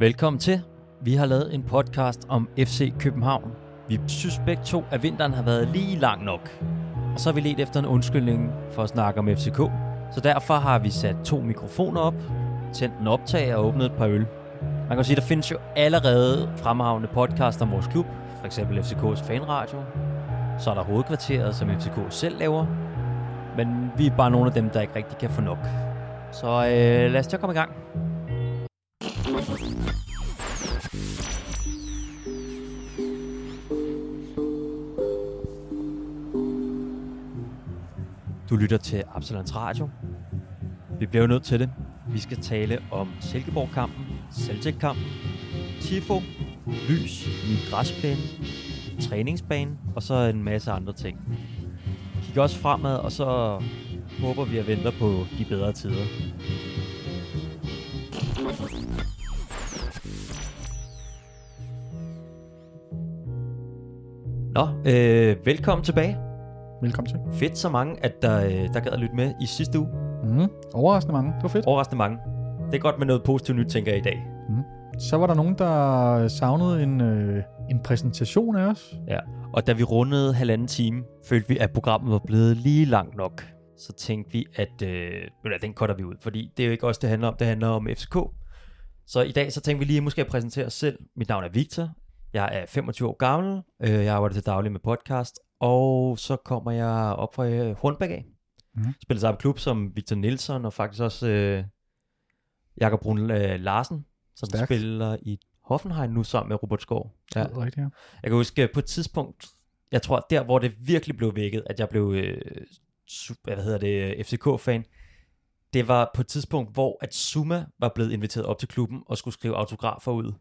Velkommen til. Vi har lavet en podcast om FC København. Vi synes begge to, at vinteren har været lige lang nok. Og så har vi let efter en undskyldning for at snakke om FCK. Så derfor har vi sat to mikrofoner op, tændt en optag og åbnet et par øl. Man kan sige, at der findes jo allerede fremragende podcast om vores klub, for eksempel FCK's fanradio. Så er der hovedkvarteret, som FCK selv laver. Men vi er bare nogle af dem, der ikke rigtig kan få nok. Så øh, lad os til at komme i gang. Du lytter til Absalons Radio. Vi bliver jo nødt til det. Vi skal tale om Silkeborg-kampen, Celtic-kampen, Tifo, lys, ny græsplæne, træningsbane og så en masse andre ting. Vi kigger også fremad, og så håber vi at vente på de bedre tider. Nå, øh, velkommen tilbage. Velkommen til. Fedt så mange, at der, øh, der gad at lytte med i sidste uge. Mm. Overraskende mange. Det var fedt. Overraskende mange. Det er godt med noget positivt nyt, tænker jeg i dag. Så var der nogen, der savnede en, øh, en præsentation af os. Ja. Og da vi rundede halvanden time, følte vi, at programmet var blevet lige langt nok. Så tænkte vi, at øh, den cutter vi ud, fordi det er jo ikke også det handler om. Det handler om FCK. Så i dag så tænkte vi lige, at måske at præsentere os selv. Mit navn er Victor. Jeg er 25 år gammel. Øh, Jeg arbejder til daglig med podcast. Og så kommer jeg op fra øh, Hornbæk af. Mhm. Spiller samme klub som Victor Nielsen, og faktisk også øh, Jakob Brun øh, Larsen, som Stærkt. spiller i Hoffenheim nu sammen med Robert Skov. Ja. Det er rigtigt, ja. Jeg kan huske øh, på et tidspunkt, jeg tror der, hvor det virkelig blev vækket, at jeg blev, øh, su- hvad hedder det, øh, FCK-fan, det var på et tidspunkt, hvor at Zuma var blevet inviteret op til klubben og skulle skrive autografer ud.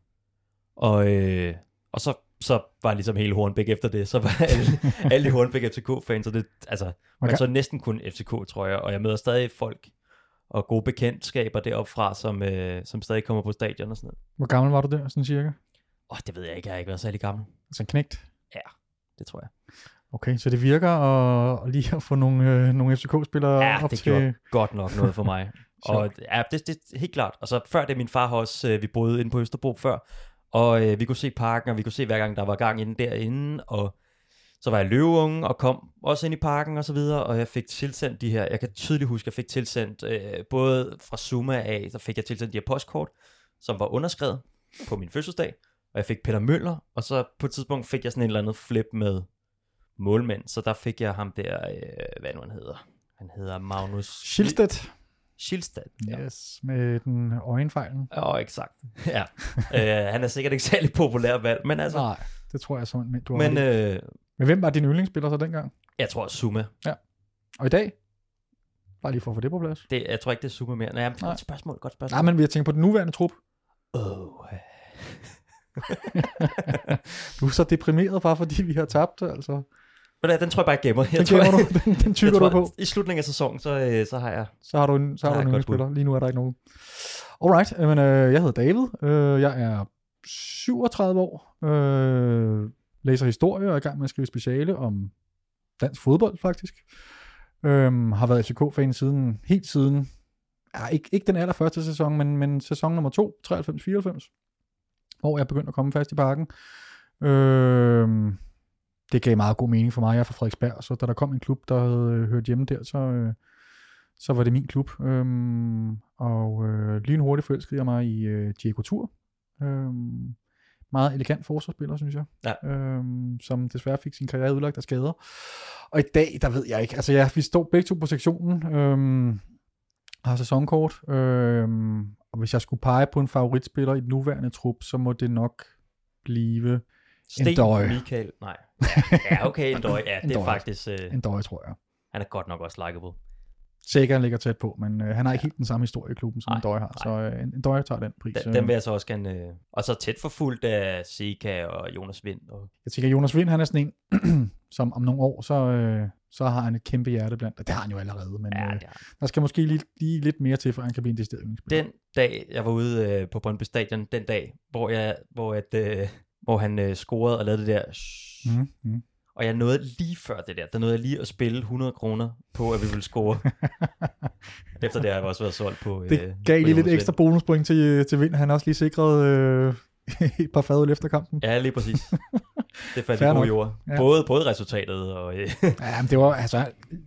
Og, øh, og så, så var ligesom hele Hornbæk efter det. Så var alle, alle i Hornbæk FCK-fans, så det, altså, man Okay. så næsten kun FCK, tror jeg. Og jeg møder stadig folk og gode bekendtskaber deroppe fra, som, øh, som stadig kommer på stadion og sådan noget. Hvor gammel var du der, sådan cirka? Åh, det ved jeg ikke, jeg har ikke været særlig gammel. Altså en knægt. Det tror jeg. Okay, så det virker at, lige at få nogle, øh, nogle FCK-spillere Ja, op det til... gjorde godt nok noget for mig. og ja, det, det er helt klart. Og så før det, min far har også, øh, vi boede inde på Østerbro før, og øh, vi kunne se parken, og vi kunne se hver gang, der var gang inde derinde, og så var jeg løveunge, og kom også ind i parken og så videre, og jeg fik tilsendt de her, jeg kan tydeligt huske, jeg fik tilsendt, øh, både fra Zuma af, så fik jeg tilsendt de her postkort, som var underskrevet på min fødselsdag, og jeg fik Peter Møller, og så på et tidspunkt fik jeg sådan en eller anden flip med målmænd, så der fik jeg ham der, øh, hvad nu han hedder, han hedder Magnus Schildstedt. Schilstad. Ja. Yes, med den øjenfejlen. Ja, oh, exakt. Ja. øh, han er sikkert ikke særlig populær valg, men altså, Nej, det tror jeg simpelthen, du har men øh, Men hvem var din yndlingsspiller så dengang? jeg tror Zuma. Og i dag? Bare lige for at få det på plads. Det, jeg tror ikke, det er Zuma mere. Nej, men Nej. godt spørgsmål, godt spørgsmål. Nej, men vi har tænkt på den nuværende trup. Oh, Du er så deprimeret, bare fordi vi har tabt, altså. Men ja, den tror jeg bare, jeg gemmer. Jeg Den, tror, gemmer du, den, den tykker tror, du på. I slutningen af sæsonen, så, øh, så har jeg... Så har du en, så har du en yndlingsspiller. Lige nu er der ikke nogen. Alright, men, øh, jeg hedder David. Øh, jeg er 37 år. Øh, læser historie og er i gang med at skrive speciale om dansk fodbold, faktisk. Øh, har været FCK-fan siden, helt siden, ja, ikke, ikke den allerførste sæson, men, men sæson nummer 2, 93-94, hvor jeg begyndte at komme fast i parken. Øh, det gav meget god mening for mig. Jeg er fra Frederiksberg, så da der kom en klub, der havde øh, hørt hjemme der, så, øh, så var det min klub. Øhm, og øh, lynhurtigt forelskede jeg mig i øh, Diego Tur. Øhm, meget elegant forsvarsspiller, synes jeg. Ja. Øhm, som desværre fik sin karriere udlagt af skader. Og i dag, der ved jeg ikke. Altså, ja, vi står begge to på sektionen. Øhm, har sæsonkort. Øhm, og hvis jeg skulle pege på en favoritspiller i den nuværende trup, så må det nok blive Sten, døje. Michael, nej. Ja, okay, en døj. Ja, En det er faktisk... Øh, en døje, tror jeg. han er godt nok også likeable. Sikkert ligger tæt på, men øh, han har ikke helt den samme historie i klubben, som Nej, en døje har. Så øh, en, en døje tager den pris. Den, den vil jeg så også gerne... Øh, og så tæt forfulgt af Sika og Jonas Vind. Og, Jeg tænker, Jonas Vind, han er sådan en, som om nogle år, så, øh, så har han et kæmpe hjerte blandt. Det har han jo allerede, men ja, øh, er der skal måske lige, lige lidt mere til, for han kan blive en decideret den dag, jeg var ude øh, på Brøndby Stadion, den dag, hvor, jeg, hvor, at, øh, hvor han øh, scorede og lavede det der, Mm, mm. Og jeg nåede lige før det der, der nåede jeg lige at spille 100 kroner på, at vi ville score. Efter det har jeg også været solgt på. Det øh, gav lige lidt ekstra bonuspoint til, til Vind. Han har også lige sikret øh, et par fadøl efter kampen. Ja, lige præcis. Det faldt i Fair god nok. jord. Ja. Både, både resultatet og... Øh, Ja, men det var, altså,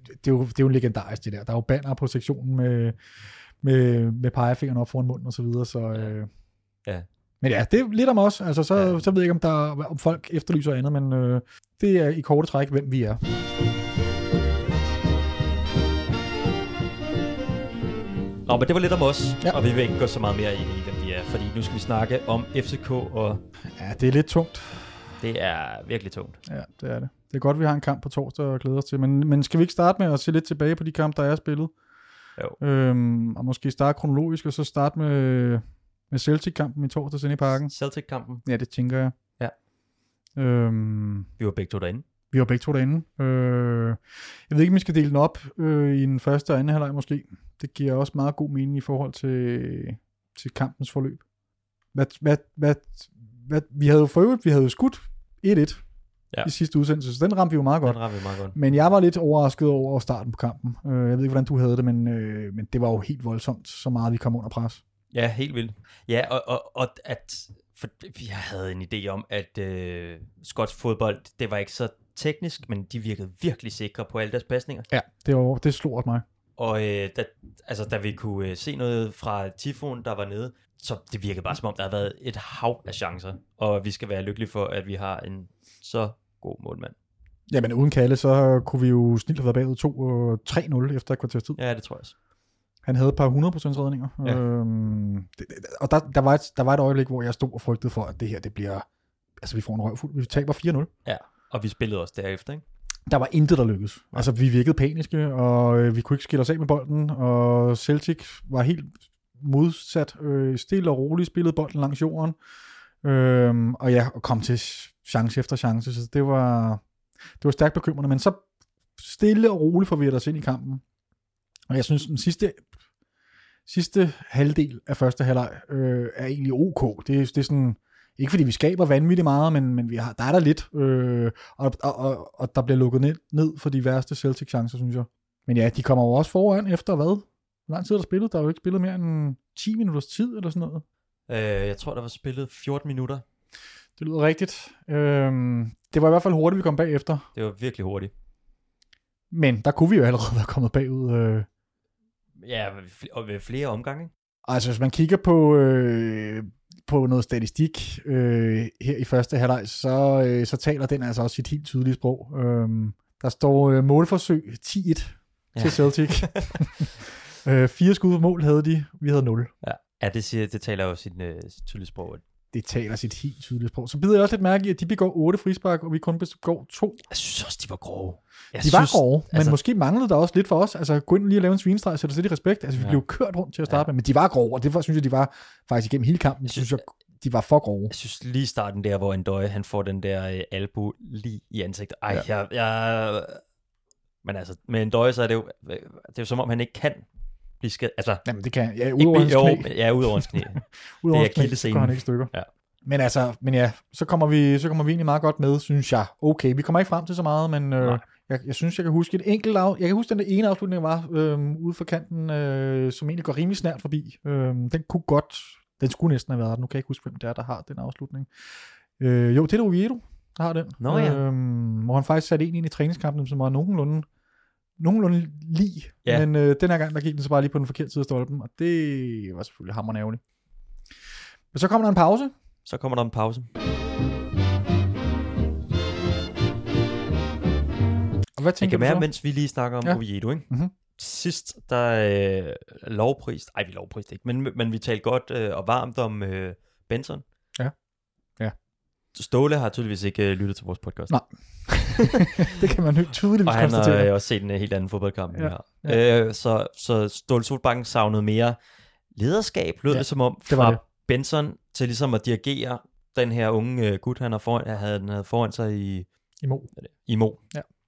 det er jo, det er jo legendarisk, det der. Der er jo banner på sektionen med, med, med pegefingeren op foran munden og så videre, så... Øh, Ja. Men ja, det er lidt om os. Altså, så, Ja. så ved jeg ikke, om, der, er- om folk efterlyser andet, men øh, det er i korte træk, hvem vi er. Nå, men det var lidt om os, Ja. og vi vil ikke gå så meget mere ind i, hvem de er, fordi nu skal vi snakke om FCK, og Ja, det er lidt tungt. det er virkelig tungt. Ja, det er det. Det er godt, vi har en kamp på torsdag og glæder os til. Men, men skal vi ikke starte med at se lidt tilbage på de kampe, der er spillet? Jo. Øhm, og måske starte kronologisk, og så starte med, med Celtic-kampen i torsdags inde i parken. Celtic-kampen, Ja, det tænker jeg. Ja. Øhm, vi var begge to derinde. vi var begge to derinde. Øh, jeg ved ikke, om vi skal dele den op øh, i den første og anden halvleg måske. Det giver også meget god mening i forhold til, til kampens forløb. Hvad, hvad, hvad, hvad, vi havde jo for øvrigt, vi havde jo skudt 1-1 Ja. i sidste udsendelse, så den ramte vi jo meget godt. Den ramte vi meget godt. Men jeg var lidt overrasket over starten på kampen. Øh, Jeg ved ikke, hvordan du havde det, men, øh, men det var jo helt voldsomt, så meget vi kom under pres. Ja, helt vildt. Ja, og, og, og at, for vi havde en idé om, at øh, skotsk fodbold, det var ikke så teknisk, men de virkede virkelig sikre på alle deres pasninger. Ja, det, var, det slog mig. Og øh, da, altså, da vi kunne øh, se noget fra Tifon, der var nede, så det virkede bare som om, der havde været et hav af chancer. Og vi skal være lykkelige for, at vi har en så god målmand. Ja, men uden Kalle, så kunne vi jo snilt have været bagud 2 og 3-0 efter kvarters tid. Ja, det tror jeg også. Han havde et par 100% redninger. Ja. Øhm, det, det- og der, der, var et, der var et øjeblik, hvor jeg stod og frygtede for, at det her, det bliver... Altså, vi får en røvfuld. Vi taber 4-0. Ja, og vi spillede også derefter, ikke? Der var intet, der lykkedes. Altså, vi virkede paniske, og øh, vi kunne ikke skille os af med bolden, og Celtic var helt modsat, øh, stille og roligt, spillede bolden langs jorden, øhm, og ja, og kom til chance efter chance, så det var, det var stærkt bekymrende, men så stille og roligt får vi os ind i kampen, og jeg synes, den sidste, sidste halvdel af første halvleg øh, er egentlig ok. Det, er- det er sådan, ikke fordi vi skaber vanvittigt meget, men, men vi har, der er der lidt, øh, og, og, og, og der bliver lukket ned, ned for de værste Celtic-chancer, synes jeg. Men ja, de kommer jo også foran efter hvad? Hvor lang tid er der spillet? Der er jo ikke spillet mere end 10 minutters tid, eller sådan noget. Øh, jeg tror, der var spillet 14 minutter. Det lyder rigtigt. Øhm, det var i hvert fald hurtigt, vi kom bagefter. Det var virkelig hurtigt. Men der kunne vi jo allerede være kommet bagud. Øh. Ja, og ved flere omgange. Altså, hvis man kigger på, øh, på noget statistik øh, her i første halvleg, så, øh, så taler den altså også sit helt tydelige sprog. Øhm, der står øh, målforsøg 10-1 ja. Ja. til Celtic. øh, fire skud på mål havde de, vi havde 0. Ja, det, siger, det taler jo sin, øh, sit tydelige sprog. Det taler sit helt tydelige sprog. Så bider jeg også lidt mærke i, at de begår 8 frispark, og vi kun begår 2. Jeg synes også, de var grove. Jeg De var grove, men altså- måske manglede der også lidt for os. Altså, gå ind lige og lave en svinestreg, sætte os lidt i respekt. Altså, vi Ja. blev kørt rundt til at starte med, men de var grove, og det var, synes jeg, de var faktisk igennem hele kampen, Jeg synes, synes- synes jeg, de var for grove. Jeg synes lige starten der, hvor Endøje, han får den der øh, albu lige i ansigtet. Ej, Ja. ja. jeg, jeg... Men altså, med Endøje, så er det jo, det er jo som om, han ikke kan blive skadet. Altså, Jamen, det kan ja, udover hans jo, knæ. men- ja, ud over hans knæ. Udover er hans knæ, så akillescenen. går han ikke stykker. Ja. Men altså, men ja, så kommer, vi, så kommer vi egentlig meget godt med, synes jeg. Okay, vi kommer ikke frem til så meget, men øh, jeg, jeg, synes, jeg kan huske et enkelt af, jeg kan huske den der ene afslutning, var øh, ude for kanten, øh, som egentlig går rimelig snært forbi. Øh, den kunne godt, den skulle næsten have været der. Nu kan jeg ikke huske, hvem det er, der har den afslutning. Øh, jo, det er Oviedo, der har den. Nå ja. Øh, hvor han faktisk satte en ind i træningskampen, som var nogenlunde, nogenlunde lige. Ja. Men øh, den her gang, der gik den så bare lige på den forkerte side af stolpen, og det var selvfølgelig hammerende ærgerligt. Men så kommer der en pause, Så kommer der en pause. Og hvad tænker kan du så? være, mens vi lige snakker om Ja. Oviedo, ikke? Mhm. Sidst, der øh, lovprist, ej, vi lovpriste ikke, men, men vi talte godt øh, og varmt om øh, Benson. Ja. Ja. Ståle har tydeligvis ikke øh, lyttet til vores podcast. Nej. det kan man jo tydeligt Og han har øh, også set en øh, helt anden fodboldkamp, Ja, har. Ja. Øh, så, så Ståle Solbakken savnede mere lederskab, lød Ja, ja, det som om, det var fra det. Benson til ligesom at dirigere den her unge øh, gut, han, har foran, havde, han havde foran sig i, I Mo. i Mo.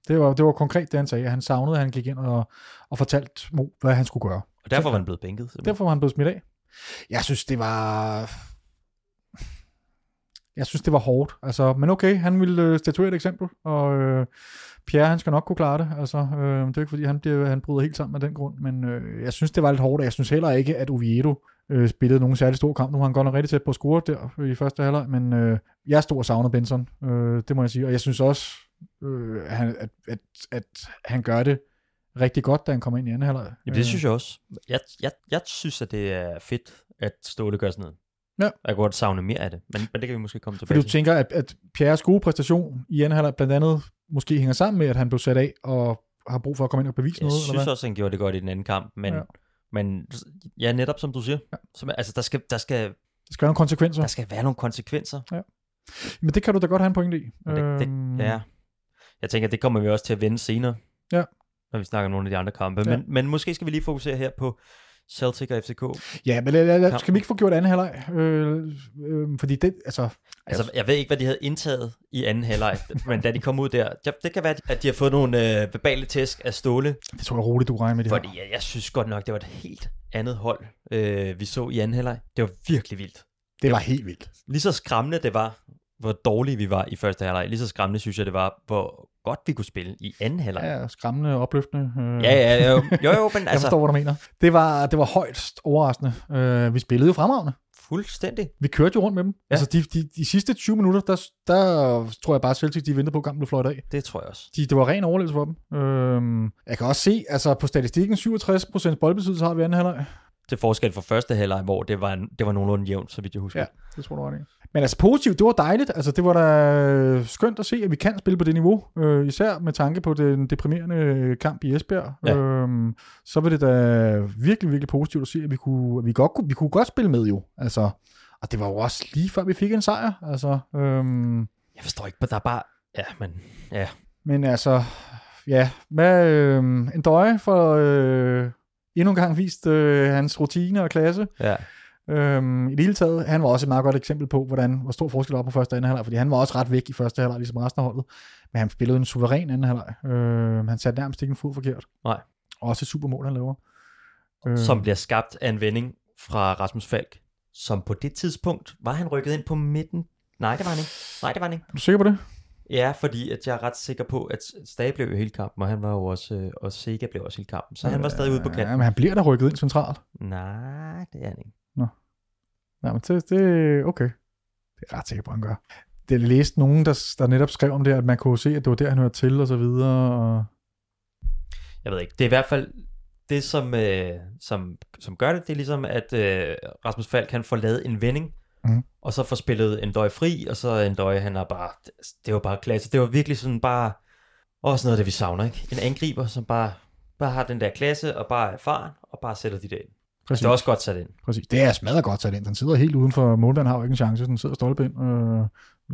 Det var, det var konkret det, han sagde. Han savnede, han gik ind og, og fortalte Mo, hvad han skulle gøre. Og derfor var han blevet bænket. simpelthen. Derfor var han blevet smidt af. Jeg synes, det var... jeg synes, det var hårdt. Altså, men okay, han ville øh, statuere et eksempel, og øh, Pierre, han skal nok kunne klare det. Altså, øh, det er ikke, fordi han, bliver, han bryder helt sammen af den grund, men øh, jeg synes, det var lidt hårdt, og jeg synes heller ikke, at Oviedo øh, spillede nogen særlig stor kamp. Nu har han godt nok rigtig tæt på at score der i første halvleg, men øh, jeg stod og savnede Benson, øh, det må jeg sige. Og jeg synes også, øh, at, han, at, at, at han gør det rigtig godt, da han kommer ind i anden halvleg. Jamen, det synes jeg også. Jeg, jeg, jeg synes, at det er fedt, at Ståle gør sådan noget. Ja. Jeg kan godt savne mere af det, men, men det kan vi måske komme Fordi tilbage du tænker, at, at Pierres gode præstation i anden halvleg blandt andet måske hænger sammen med, at han blev sat af og har brug for at komme ind og bevise Jeg noget, synes eller hvad? også, han gjorde det godt i den anden kamp, men, Ja. ja. men ja, netop som du siger, Ja. ja. som, altså, der, skal, der, skal, Det skal være nogle konsekvenser. der skal være nogle konsekvenser. Men det kan du da godt have en pointe i. Og det, Øhm, det, ja. Jeg tænker, det kommer vi også til at vende senere, Ja. når vi snakker om nogle af de andre kampe. Ja. Men, men måske skal vi lige fokusere her på Celtic og FCK. Ja, men lad, lad, skal vi ikke få gjort anden halvleg? Øh, øh, fordi det, altså... Altså, jeg ved ikke, hvad de havde indtaget i anden halvleg, men da de kom ud der, det kan være, at de har fået nogle øh, verbale tæsk af Ståle, Det tror jeg roligt, du regner med det fordi her. jeg, jeg synes godt nok, det var et helt andet hold, øh, vi så i anden halvleg. Det var virkelig vildt. Det var helt vildt. Lige så skræmmende det var, hvor dårlige vi var i første halvleg, lige så skræmmende synes jeg, det var, hvor godt vi kunne spille i anden halvleg. Ja, skræmmende, opløftende. Øh, Ja, ja, jo, jo, jo men Jeg altså, forstår, hvad du mener. Det var, det var højst overraskende. Øh, vi spillede jo fremragende. fuldstændig. Vi kørte jo rundt med dem. Ja. Altså, de, de, de sidste 20 minutter, der, der tror jeg bare, at Celtic de ventede på, at kampen blev fløjt af. Det tror jeg også. De, det var ren overlevelse for dem. Øhm, jeg kan også se, altså på statistikken, 67% boldbesiddelse har vi i anden halvleg. Til forskel fra første halvleg, hvor det var, det var nogenlunde jævnt, så vidt jeg husker. Ja. Det tror du ret i. Men altså positivt, det var dejligt. Altså det var da skønt at se, at vi kan spille på det niveau. Øh, især med tanke på den deprimerende kamp i Esbjerg. Ja. Øhm, så var det da virkelig, virkelig positivt at se, at vi kunne, at vi godt, kunne- vi kunne godt spille med jo. Altså, og det var jo også lige før vi fik en sejr. Altså, øhm, Jeg forstår ikke, men der er bare... Ja, men... Ja, men altså, ja, hvad, øh, en døje for øh, endnu en gang vist øh, hans rutine og klasse. ja. Øhm, I det hele taget, han var også et meget godt eksempel på, hvordan, hvor stor forskel der var på første og anden halvleg, fordi han var også ret væk i første halvleg, ligesom resten af holdet, men han spillede en suveræn anden halvleg. Øhm, han satte nærmest ikke en fod forkert. Nej. Også et supermål, han laver. Øh, Som bliver skabt af en vending fra Rasmus Falk, som på det tidspunkt, var han rykket ind på midten? Nej, det var han ikke. Nej, det var han ikke. Er du sikker på det? Ja, fordi at jeg er ret sikker på, at Stage blev jo hele kampen, og han var jo også, øh, og Sega blev også hele kampen, så han var stadig ude på Ja, kanten. men han bliver da rykket ind centralt. Nej, det er han ikke. Ja, men det, det okay. Det er ret sikker på, han gør. Det jeg læste nogen, der, der netop skrev om det, at man kunne se, at det var der, han hørte til, og så videre. Og... Jeg ved ikke. Det er i hvert fald det, som, øh, som, som gør det, det er ligesom, at øh, Rasmus Falk kan få lavet en vending, Mhm. og så får spillet en døj fri, og så en døj, han er bare, det var bare klasse. Det var virkelig sådan bare, også noget af det, vi savner, ikke? En angriber, som bare, bare har den der klasse, og bare er erfaren, og bare sætter de der ind. Præcis. Det er også godt sat ind. Præcis. Det er smadret godt sat ind. Den sidder helt uden for målmanden, har jo ikke en chance. Den sidder stolpe ind. Øh,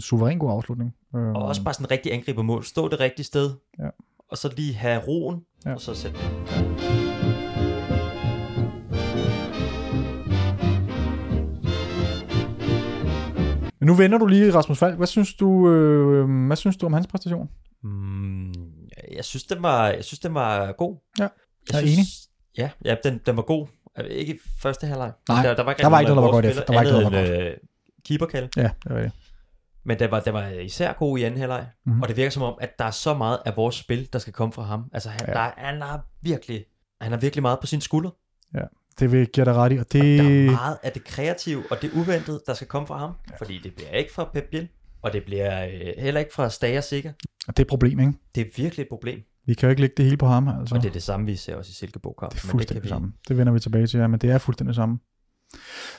suveræn god afslutning. Øh, Og også bare sådan en rigtig angribermål. Stå det rigtige sted, Ja. og så lige have roen, Ja. og så sætte den. ind. Men nu vender du lige Rasmus Falk. Hvad synes du, øh, hvad synes du om hans præstation? Mm, jeg synes, den var, jeg synes, den var god. Ja, jeg, jeg er synes, enig. Ja, ja den, den var god. Ikke i første halvleg. Nej, der, der var ikke, der var ikke noget, der var godt efter. Der var ikke noget, der var end, øh, keeperkald. Ja, det er det. Men den var, den var især god i anden halvleg. Mhm. Mm-hmm. Og det virker som om, at der er så meget af vores spil, der skal komme fra ham. Altså, han, Ja. ja. der, han har virkelig han har virkelig meget på sin skulder. Det vil give dig ret i. Og det, Der er meget af det kreative og det uventede, der skal komme fra ham. Ja. Fordi det bliver ikke fra Pep Biel, og det bliver øh, heller ikke fra Stager Sikker. og det er et problem, ikke? Det er virkelig et problem. Vi kan jo ikke lægge det hele på ham. Altså. Og det er det samme, vi ser også i Silkeborg kamp. Det er fuldstændig det det vi... samme. Det vender vi tilbage til, ja, men det er fuldstændig det samme.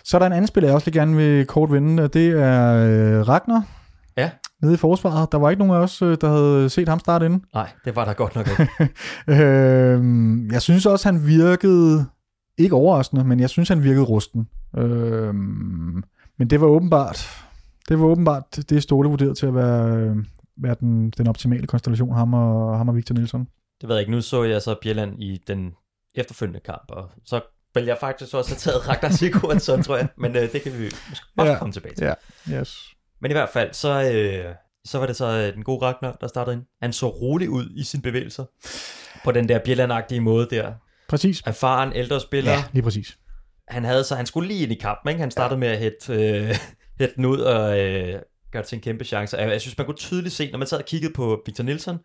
Så er der en anden spiller, jeg også lige gerne vil kort vende, og det er øh, Ragnar. Ja. Nede i forsvaret. Der var ikke nogen af os, øh, der havde set ham starte inden. Nej, det var der godt nok ikke. øh, jeg synes også, han virkede, ikke overraskende, men jeg synes, han virkede rusten. Øh, men det var åbenbart, det var åbenbart det Ståle vurderet til at være, øh, være den, den optimale konstellation, ham og, ham og Victor Nielsen. Det ved jeg ikke. Nu så jeg så Bjelland i den efterfølgende kamp, og så vil jeg faktisk også have taget Ragnar Sigurdsson, tror jeg. Men øh, det kan vi måske også Ja. ja. komme tilbage til. Ja. Yes. Men i hvert fald, så, øh, så var det så øh, den gode Ragnar, der startede ind. Han så rolig ud i sine bevægelser. På den der Bjelland-agtige måde der. Præcis. Erfaren, ældre spiller. Ja, lige præcis. Han havde så, han skulle lige ind i kampen, ikke? Han startede med at hætte, øh, hætte den ud og, øh, gør det til en kæmpe chance. Jeg, jeg synes, man kunne tydeligt se, når man sad og kiggede på Victor Nielsen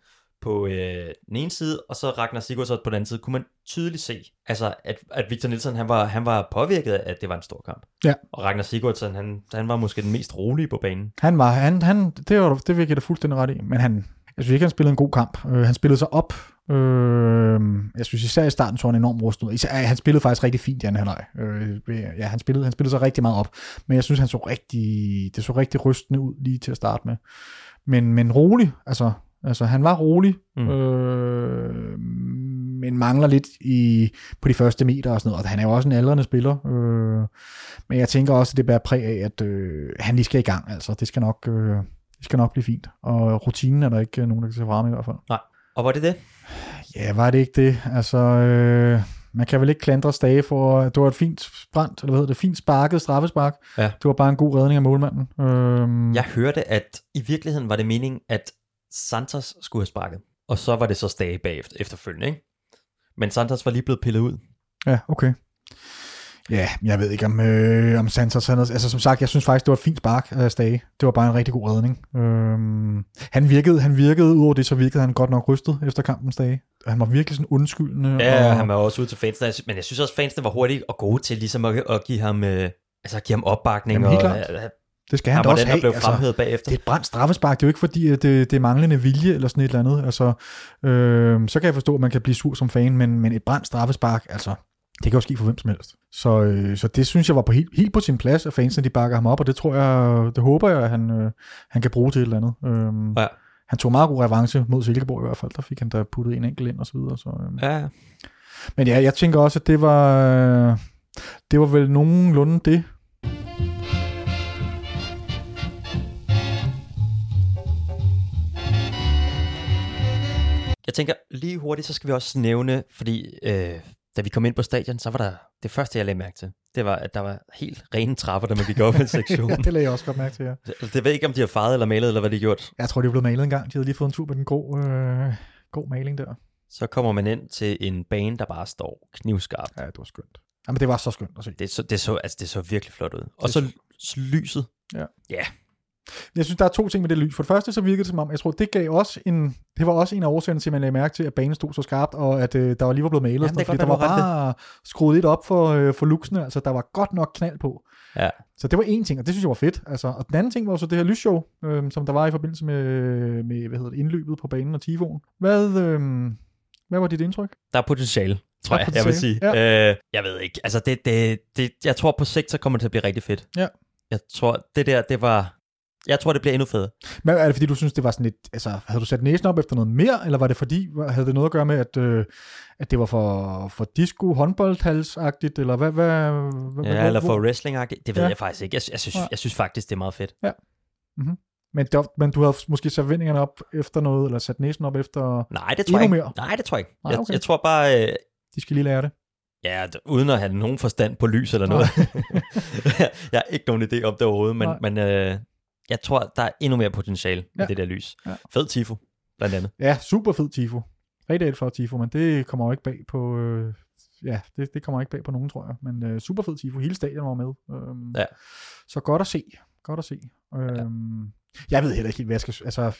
på øh, den ene side, og så Ragnar Sigurdsson på den anden side, kunne man tydeligt se, altså, at, at Victor Nielsen, han var, han var påvirket af, at det var en stor kamp. Ja. Og Ragnar Sigurdsson, han, han var måske den mest rolige på banen. Han var, han, han, det, var, det vil jeg da fuldstændig ret i, men han, jeg synes ikke, han spillede en god kamp. Øh, han spillede sig op. Øh, jeg synes især i starten så han enormt rustet ud. Især, han spillede faktisk rigtig fint i anden halvleg. Øh, ja, han spillede, han spillede sig rigtig meget op. Men jeg synes, han så rigtig, det så rigtig rystende ud lige til at starte med. Men, men rolig, altså, altså han var rolig, mm. øh, men mangler lidt i, på de første meter og sådan noget. Og han er jo også en aldrende spiller. Øh, men jeg tænker også, at det bærer præg af, at øh, han lige skal i gang. Altså, det skal nok... Øh, det skal nok blive fint. Og rutinen er der ikke nogen, der kan se frem i hvert fald. Nej. Og var det det? Ja, var det ikke det? Altså, øh, man kan vel ikke klandre Stage for, at det var et fint brændt, eller hvad hedder det, fint sparket straffespark. Ja. Det var bare en god redning af målmanden. Øh, Jeg hørte, at i virkeligheden var det meningen, at Santos skulle have sparket. Og så var det så Stage bagefter, efterfølgende, ikke? Men Santos var lige blevet pillet ud. Ja, okay. Ja, jeg ved ikke om, øh, om Santos han, altså som sagt, jeg synes faktisk, det var et fint spark af Stage. Det var bare en rigtig god redning. Øhm, han virkede, han virkede, udover det, så virkede han godt nok rystet efter kampen Stage. Han var virkelig sådan undskyldende. Ja, og, han var også ude til fansene, men jeg synes også, fansene var hurtige og gode til ligesom at, at give ham, øh, altså give ham opbakning. Jamen, helt og, klart. øh, det skal han, han da også have. blev altså. fremhævet bagefter. Det er et brændt straffespark, det er jo ikke fordi, at det, det er manglende vilje eller sådan et eller andet. Altså, øh, så kan jeg forstå, at man kan blive sur som fan, men, men et brændt straffespark, altså, det kan jo ske for hvem som helst. Så, øh, så det synes jeg var på helt, helt på sin plads, at fansene de bakker ham op, og det tror jeg, det håber jeg, at han, øh, han kan bruge til et eller andet. Øh, Ja. Han tog meget god revanche mod Silkeborg i hvert fald, der fik han da puttet en enkelt ind og så videre. Så, øh. Ja, Men ja, jeg tænker også, at det var, øh, det var vel nogenlunde det, Jeg tænker lige hurtigt, så skal vi også nævne, fordi øh, da vi kom ind på stadion, så var der det første, jeg lagde mærke til, det var, at der var helt rene trapper, da man gik op i ja, sektionen. det lagde jeg også godt mærke til, ja. det, det ved ikke, om de har farvet eller malet, eller hvad de har gjort. Jeg tror, de er blevet malet en gang. De havde lige fået en tur med den grå, øh, grå maling der. Så kommer man ind til en bane, der bare står knivskarpt. Ja, det var skønt. Jamen, det var så skønt at se. Det så, det så, altså, det så virkelig flot ud. Og så l- lyset. Ja. Ja. Jeg synes, der er to ting med det lys. For det første, så virkede det som om, jeg tror, det gav også en, det var også en af årsagerne til, at man lagde mærke til, at banen stod så skarpt, og at øh, der var lige var blevet malet. Jamen, det fordi godt, der var bare skruet lidt op for, øh, for luksene. Altså, der var godt nok knald på. Ja. Så det var en ting, og det synes jeg var fedt. Altså, og den anden ting var så det her lysshow, øh, som der var i forbindelse med, med hvad hedder det, indløbet på banen og Tifon. Hvad, øh, hvad var dit indtryk? Der er potentiale, tror jeg, jeg vil sige. potentiale, Øh, jeg ved ikke. Altså, det, det, det, jeg tror på sigt, så kommer det til at blive rigtig fedt. Ja. Jeg tror, det der, det var... Jeg tror, det bliver endnu federe. Men er det fordi, du synes, det var sådan lidt, altså, havde du sat næsen op efter noget mere, eller var det fordi, havde det noget at gøre med, at, øh, at det var for, for disco, håndboldhalsagtigt, eller hvad, hvad, hvad Ja, hvad, eller for wrestling Det ved Ja. jeg faktisk ikke. Jeg, jeg, synes, Ja. jeg synes faktisk, det er meget fedt. Men, der, men du havde måske sat forventningerne op efter noget, eller sat næsen op efter, Nej, det tror Endnu jeg ikke. mere? Nej, det tror jeg ikke. Nej, jeg, okay. jeg tror bare... Øh, de skal lige lære det. Ja, uden at have nogen forstand på lys eller noget. jeg har ikke nogen idé om det overhovedet, men, Nej. men øh, jeg tror, der er endnu mere potentiale Ja. det der lys. Ja. Fed tifo, blandt andet. Ja, super fed tifo. Rigtig flot tifo, men det kommer jo ikke bag på, øh, ja, det, det kommer ikke bag på nogen, tror jeg. Men øh, super fed tifo, hele stadion var med. Øhm, Ja. Så godt at se, godt at se. Øhm, Jeg ved heller ikke helt, hvad jeg skal, altså,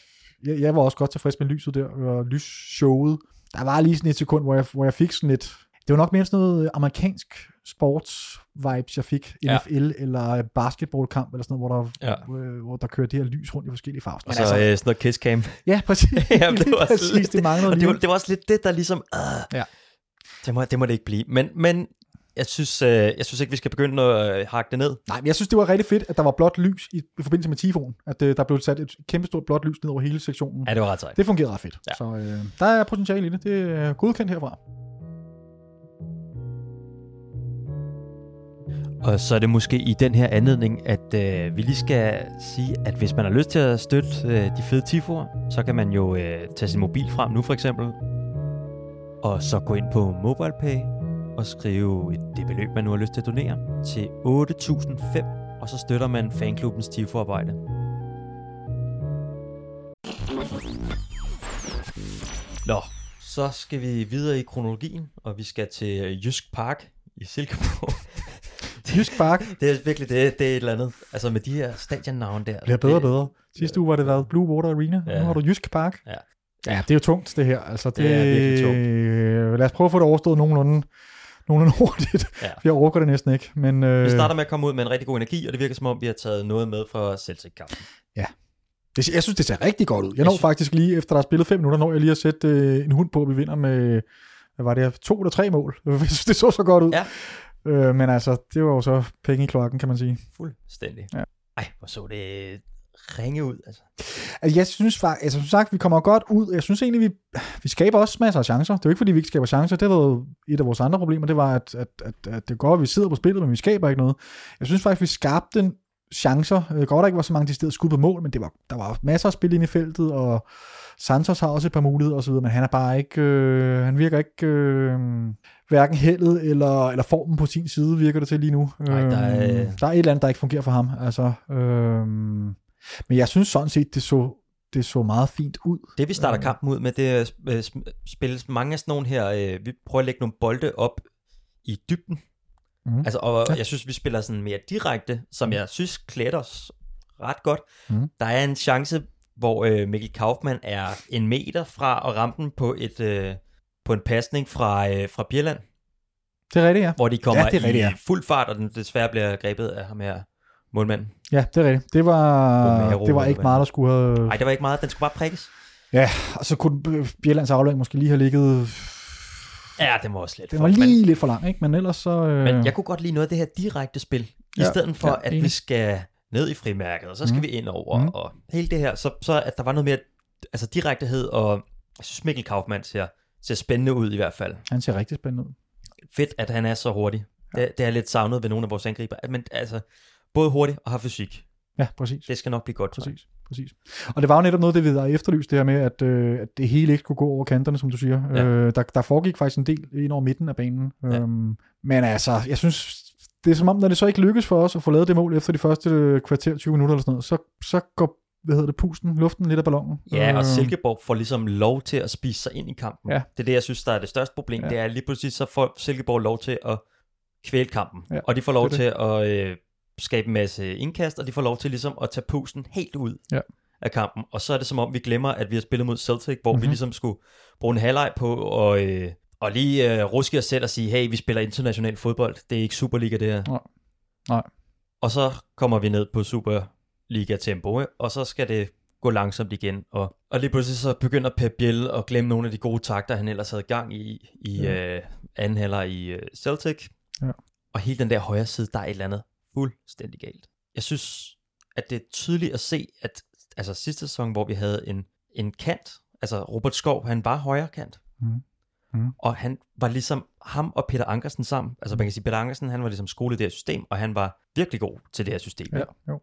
jeg, jeg var også godt tilfreds med lyset der, og lysshowet. Der var lige sådan et sekund, hvor jeg, hvor jeg fik sådan lidt, det var nok mere sådan noget amerikansk sports vibes, jeg fik. Ja. NFL eller basketballkamp eller sådan noget, hvor der, Ja. øh, hvor der kører det her lys rundt i forskellige farver. Og så altså, øh, sådan noget kiss cam. ja, præcis. Jamen, det var præcis, lidt- det manglede Og det var, det var også lidt det, der ligesom... Øh, Ja. det, må, det må det ikke blive. Men, men jeg, synes, øh, jeg synes ikke, vi skal begynde at øh, hakke det ned. Nej, men jeg synes, det var rigtig fedt, at der var blåt lys i, i forbindelse med tifon. At øh, der blev sat et kæmpestort blåt lys ned over hele sektionen. Ja, det var ret sejt. Det fungerede ret fedt. Ja. Så øh, der er potentiale i det. Det er godkendt herfra. Og så er det måske i den her anledning, at øh, vi lige skal sige, at hvis man har lyst til at støtte øh, de fede tifoer, så kan man jo øh, tage sin mobil frem nu for eksempel, og så gå ind på MobilePay og skrive det beløb, man nu har lyst til at donere, til 8.005, og så støtter man fanklubbens tifoarbejde. Nå, så skal vi videre i kronologien, og vi skal til Jysk Park i Silkeborg. Jysk Park Det er virkelig, det, det er et eller andet. Altså med de her stadionnavne der. bliver bedre og det, bedre. Sidste uge var det været Blue Water Arena, ja. Ja. nu har du Jysk Park. Ja. Ja, det er jo tungt, det her. Altså, det, Det er virkelig tungt. Lad os prøve at få det overstået nogenlunde, nogenlunde hurtigt. Ja. Jeg overgår det næsten ikke. Men, øh, Vi starter med at komme ud med en rigtig god energi, og det virker som om, vi har taget noget med fra Celtic-kampen. det, jeg synes, det ser rigtig godt ud. Jeg når synes- faktisk lige, efter der er spillet fem minutter, når jeg lige har sætte øh, en hund på, at vi vinder med, hvad var det to eller tre mål. Jeg synes, det så så godt ud. Ja. Øh, men altså, det var jo så penge i kloakken, kan man sige. Fuldstændig. Ja. Ej, hvor så det ringe ud, altså. Altså, jeg synes faktisk, altså, som sagt, vi kommer godt ud. Jeg synes egentlig, vi, vi skaber også masser af chancer. Det er jo ikke, fordi vi ikke skaber chancer. Det var et af vores andre problemer. Det var, at, at, at, at det går, at vi sidder på spillet, men vi skaber ikke noget. Jeg synes faktisk, vi skabte en chancer. Øh, Godt, der ikke var så mange de steder skud på mål, men det var, der var masser af spil ind i feltet, og Santos har også et par muligheder osv., men han er bare ikke, øh, han virker ikke øh, hverken heldet eller, eller formen på sin side, virker det til lige nu. Nej, der er- Øh, der er et eller andet, der ikke fungerer for ham. Altså, øh, men jeg synes sådan set, det så, det så meget fint ud. Det vi starter Øh. kampen ud med, det øh, sp- spilles mange af sådan nogle her, øh, vi prøver at lægge nogle bolde op i dybden. Mhm. Altså, og Ja. jeg synes, vi spiller sådan mere direkte, som jeg synes klæder os ret godt. Mhm. Der er en chance, hvor øh, Mikkel Kaufmann er en meter fra at ramme den på et øh, på en pasning fra, øh, fra Bjelland, Det er rigtigt, ja. hvor de kommer Ja, det er rigtigt, i ja. fuld fart, og den desværre bliver grebet af ham her målmanden. Ja, det er rigtigt. Det var, Romero, det var ikke meget, der skulle have... Nej, det var ikke meget, den skulle bare prikkes. Ja, og så kunne Bjellands aflevering måske lige have ligget... Ja, det var også lidt Den for- var men- lige lidt for lang, ikke? Men ellers så... Øh... Men jeg kunne godt lide noget af det her direkte spil, i Ja, stedet for, ja, at enig. vi skal ned i frimærket, og så skal Mhm. vi ind over, Mhm. og hele det her, så, så at der var noget mere altså direktehed, og jeg synes Mikkel Kaufmann ser, ser spændende ud i hvert fald. Han ser rigtig spændende ud. Fedt, at han er så hurtig. Ja. Det, det er lidt savnet ved nogle af vores angriber, men altså, både hurtig og har fysik. Ja, præcis. Det skal nok blive godt. Præcis, præcis. Og det var jo netop noget, det vi har efterlyst, det her med, at, øh, at det hele ikke skulle gå over kanterne, som du siger. Ja. Øh, der, der foregik faktisk en del ind over midten af banen. Ja. Øhm, men altså, jeg synes, det er som om, når det så ikke lykkes for os at få lavet det mål efter de første øh, kvarter, 20 minutter eller sådan noget, så, så går hvad hedder det, pusten, luften lidt af ballonen. Ja, og Øh, Silkeborg får ligesom lov til at spise sig ind i kampen. Ja. Det er det, jeg synes, der er det største problem. Ja. Ja. Det er lige pludselig, så får Silkeborg lov til at kvæle kampen. Ja, Og de får lov det til at øh, skabe en masse indkast, og de får lov til ligesom at tage pusten helt ud Ja. af kampen. Og så er det som om, vi glemmer, at vi har spillet mod Celtic, hvor mm-hmm. vi Mhm. ligesom skulle bruge en halvleg på og, øh, og lige øh, ruske os selv og sige, hey, vi spiller international fodbold. Det er ikke Superliga, det her. Nej. Nej. Og så kommer vi ned på Superliga-tempo, og så skal det gå langsomt igen. Og, og lige pludselig så begynder Pep Biel at glemme nogle af de gode takter, han ellers havde gang i i ja. øh, anden halvleg i øh, Celtic. Ja. Og hele den der højre side, der er et eller andet fuldstændig galt. Jeg synes, at det er tydeligt at se, at altså sidste sæson, hvor vi havde en, en kant, altså Robert Skov, han var højre kant. Mhm. Mhm. Og han var ligesom ham og Peter Ankersen sammen. Altså man kan sige, Peter Ankersen, han var ligesom skolet i det her system, og han var virkelig god til det her system. Ja, jo.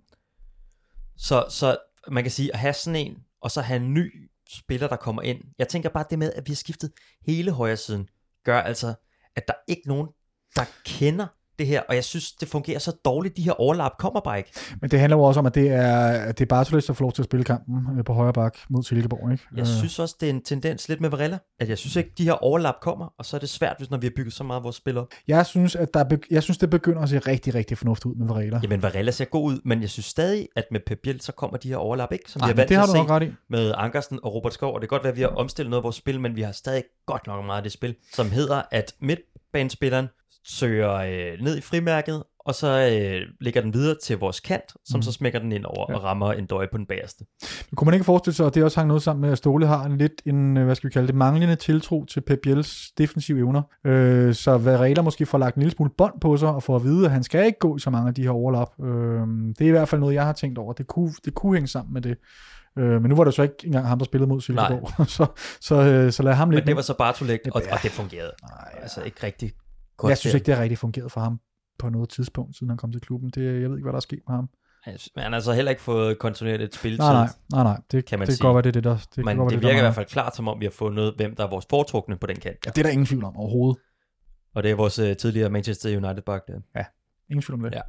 Så, så man kan sige, at have sådan en, og så have en ny spiller, der kommer ind. Jeg tænker bare det med, at vi har skiftet hele højre siden, gør altså, at der er ikke nogen, der kender det her, og jeg synes, det fungerer så dårligt. De her overlap kommer bare ikke. Men det handler jo også om, at det er, at det er Bartolis, der får lov til at spille kampen øh, på højre bak mod Silkeborg. Ikke? Jeg Øh, synes også, det er en tendens lidt med Varela, at jeg synes ikke, de her overlap kommer, og så er det svært, hvis når vi har bygget så meget af vores spil op. jeg, synes, at der, be- jeg synes, det begynder at se rigtig, rigtig fornuftigt ud med Varela. Jamen, Varela ser god ud, men jeg synes stadig, at med Pep Biel, så kommer de her overlap ikke, som Nej, vi har men vant det til har at du se. med Ankersen og Robert Skov, og det kan godt være, at vi har omstillet noget af vores spil, men vi har stadig godt nok meget af det spil, som hedder, at midtbanespilleren søger øh, ned i frimærket, og så øh, lægger den videre til vores kant, som Mhm. så smækker den ind over Ja. og rammer en døje på den bagerste. Men kunne man ikke forestille sig, at det også hang noget sammen med, at Ståle har en lidt en, øh, hvad skal vi kalde det, manglende tiltro til Pep Biels defensive evner. Øh, så Varela måske får lagt en lille smule bånd på sig, og får at vide, at han skal ikke gå i så mange af de her overlap. Øh, det er i hvert fald noget, jeg har tænkt over. Det kunne, det kunne hænge sammen med det. Øh, men nu var det så ikke engang ham, der spillede mod Silkeborg. så, så, øh, så lad ham lidt. Men det var så bare Bartolek, og, Ja. og det fungerede. Nej, Altså ikke rigtig godt. jeg synes der. ikke, det har rigtig fungeret for ham på noget tidspunkt, siden han kom til klubben. Det, jeg ved ikke, hvad der er sket med ham. Men han har så heller ikke fået kontinuerligt spilletid. Nej, nej, nej, nej. Det, Kan man det sige. godt være, det er det, der... Det, kan Men godt det der virker i mangler. hvert fald klart, som om vi har fundet, hvem der er vores foretrukne på den kant. Ja, det er der ingen tvivl om overhovedet. Og det er vores uh, tidligere Manchester United bak der. Ingen tvivl om det. Ja.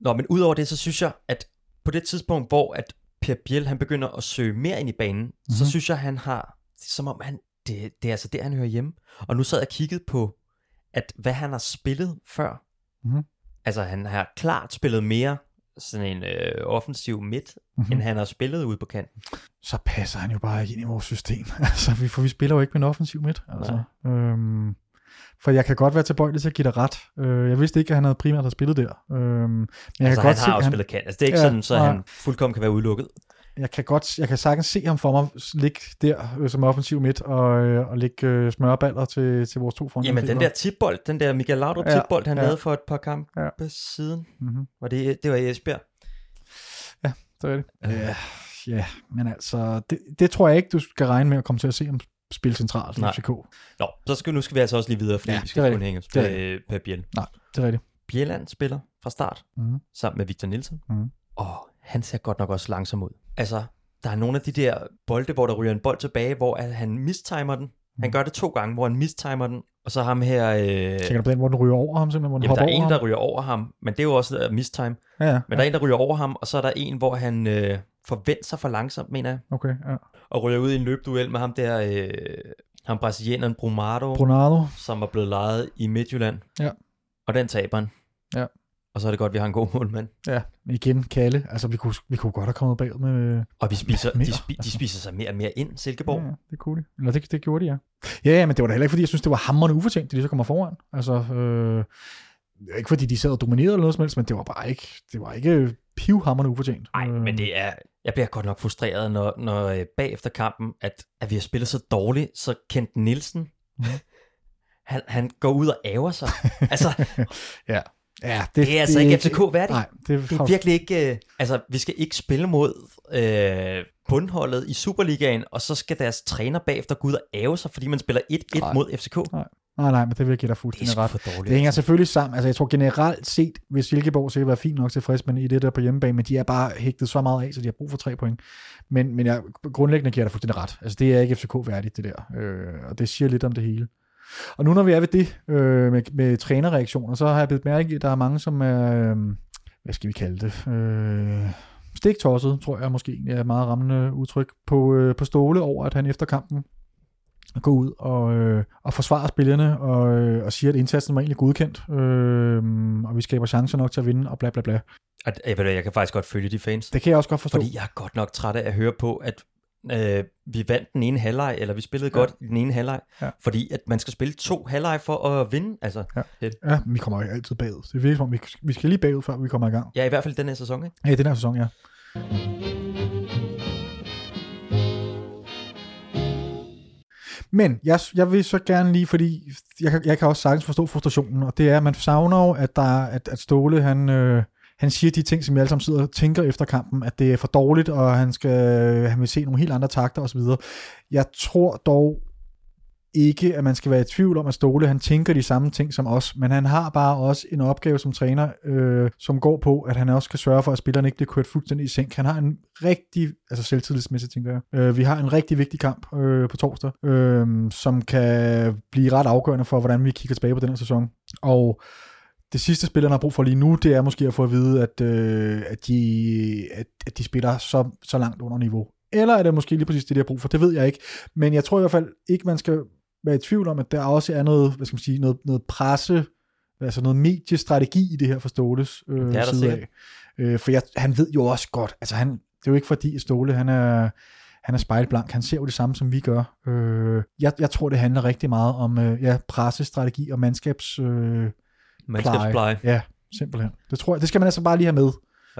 Nå, men udover det, så synes jeg, at på det tidspunkt, hvor at Per Biel, han begynder at søge mere ind i banen, mm-hmm. så Mhm. synes jeg, han har, som om han, det, det er altså der, han hører hjemme. Og nu sad jeg og kiggede på, at hvad han har spillet før. Mhm. Altså, han har klart spillet mere sådan en øh, offensiv midt, Mhm. mm-hmm. end han har spillet ude på kanten. Så passer han jo bare ikke ind i vores system. altså, vi, for vi spiller jo ikke med en offensiv midt. Altså. Øhm, for jeg kan godt være tilbøjelig til at give dig ret. Øh, jeg vidste ikke, at han havde primært har spillet der. Øhm, men jeg altså, kan han godt har se, også han, spillet kant. Altså, det er ikke Ja, ja, sådan, så nej. han fuldkommen kan være udelukket. jeg kan godt, jeg kan sagtens se ham for mig ligge der øh, som offensiv midt og, øh, og lægge øh, smørballer til, til vores to frontangriber. Jamen, den der tipbold, den der Michael Laudrup Ja, ja, tipbold, han ja. ja. lavede for et par kampe Ja. ja. siden, Mm-hmm. var det, det var i Esbjerg. Det er det. Ja, ja, men altså, det, det tror jeg ikke, du skal regne med at komme til at se ham spille centralt i. FCK. Nå, så skal, nu skal vi altså også lige videre, fordi Ja, vi skal kun hænge er på, på Biel. Nej, det er rigtigt. Bjelland spiller fra start, Mm-hmm. sammen med Victor Nielsen. Mhm. Og han ser godt nok også langsom ud. Altså, der er nogle af de der bolde, hvor der ryger en bold tilbage, hvor at han mistimer den. Mhm. Han gør det to gange, hvor han mistimer den. Og så ham her... Øh, Tænker du på den, hvor den ryger over ham, simpelthen, hvor den jamen, der er en, der ham? ryger over ham, men det er jo også der mistime. Ja, ja. Men der er en, der ryger over ham, og så er der en, hvor han øh, forventer sig for langsomt, mener jeg, Okay, ja. og ryger ud i en løbduel med ham der, øh, ham brasilianeren Brumado, Bronado. som er blevet lejet i Midtjylland. Ja. Og den taber han. Ja. Og så er det godt, at vi har en god målmand. Ja, igen, Kalle. Altså, vi kunne, vi kunne godt have kommet bagud med... Og vi spiser, mere, de, spi, de spiser sig mere og mere ind, Silkeborg. Ja, det kunne de. Eller det, det gjorde de, ja. Ja, ja, men det var da heller ikke, fordi jeg synes, det var hammerende ufortjent, at de så kommer foran. Altså, øh, ikke fordi de sad og dominerede eller noget som helst, men det var bare ikke, det var ikke pivhammerende ufortjent. Nej, men det er, jeg bliver godt nok frustreret, når, når øh, bagefter kampen, at, at vi har spillet så dårligt, så Kent Nielsen, Mhm. han, han går ud og æver sig. altså, Ja, det, det er altså ikke FCK værdigt. Nej, det, Det er virkelig ikke... Øh, altså, vi skal ikke spille mod øh, bundholdet i Superligaen, og så skal deres træner bagefter gå ud og æve sig, fordi man spiller 1-1 Nej. mod FCK. Nej, nej, men det vil jeg give dig Det er fuldstændig ret. for dårligt. Det hænger selvfølgelig sammen. Altså, jeg tror generelt set, hvis Silkeborg sikkert være fint nok tilfreds med i det der på hjemmebane, men de er bare hægtet så meget af, så de har brug for tre point. Men, men jeg grundlæggende giver jeg dig fuldstændig ret. Altså, det er ikke FCK-værdigt, det der. Øh, og det siger lidt om det hele. Og nu når vi er ved det øh, med, med trænerreaktioner, så har jeg blevet mærke i, at der er mange, som er, øh, hvad skal vi kalde det, øh, stiktosset, tror jeg måske egentlig er et meget rammende udtryk, på, øh, på Ståle over, at han efter kampen går ud og, øh, og forsvarer spillerne og, øh, og siger, at indsatsen var egentlig godkendt, øh, og vi skaber chancer nok til at vinde, og bla bla bla. At, jeg, ved, det, jeg kan faktisk godt følge de fans, Det kan jeg også godt forstå. fordi jeg er godt nok træt af at høre på, at øh, vi vandt den ene halvleg, eller vi spillede Ja. godt i den ene halvleg, Ja. fordi at man skal spille to halvleg for at vinde. Altså, Ja. Ja, vi kommer jo altid bagud. Det som om, vi, vi skal lige bagud, før vi kommer i gang. ja, i hvert fald den her sæson, ikke? Ja, den her sæson, ja. Men jeg, jeg vil så gerne lige, fordi jeg, jeg kan også sagtens forstå frustrationen, og det er, at man savner jo, at, der, at, at Ståle, han, øh, han siger de ting, som vi alle sammen sidder og tænker efter kampen, at det er for dårligt, og han, skal, øh, han vil se nogle helt andre takter osv. Jeg tror dog ikke, at man skal være i tvivl om, at Stole han tænker de samme ting som os, men han har bare også en opgave som træner, øh, som går på, at han også skal sørge for, at spillerne ikke bliver kørt fuldstændig i sænk. Han har en rigtig, altså selvtillidsmæssigt tænker jeg, øh, vi har en rigtig vigtig kamp øh, på torsdag, øh, som kan blive ret afgørende for, hvordan vi kigger tilbage på den her sæson. Og det sidste spillerne har brug for lige nu, det er måske at få at vide, at, øh, at, de, at, at de spiller så, så langt under niveau. Eller er det måske lige præcis det, de har brug for? Det ved jeg ikke. Men jeg tror i hvert fald ikke, man skal være i tvivl om, at der også er noget, hvad skal man sige, noget, noget presse, altså noget mediestrategi i det her for Ståles øh, Det er der side af. Øh, for jeg, han ved jo også godt, altså han, det er jo ikke fordi Ståle, han er, han er spejlblank, han ser jo det samme, som vi gør. Øh, jeg, jeg tror, det handler rigtig meget om øh, ja, pressestrategi og mandskabs... Øh, Mandskabspleje. Ja, simpelthen. Det tror jeg, det skal man altså bare lige have med,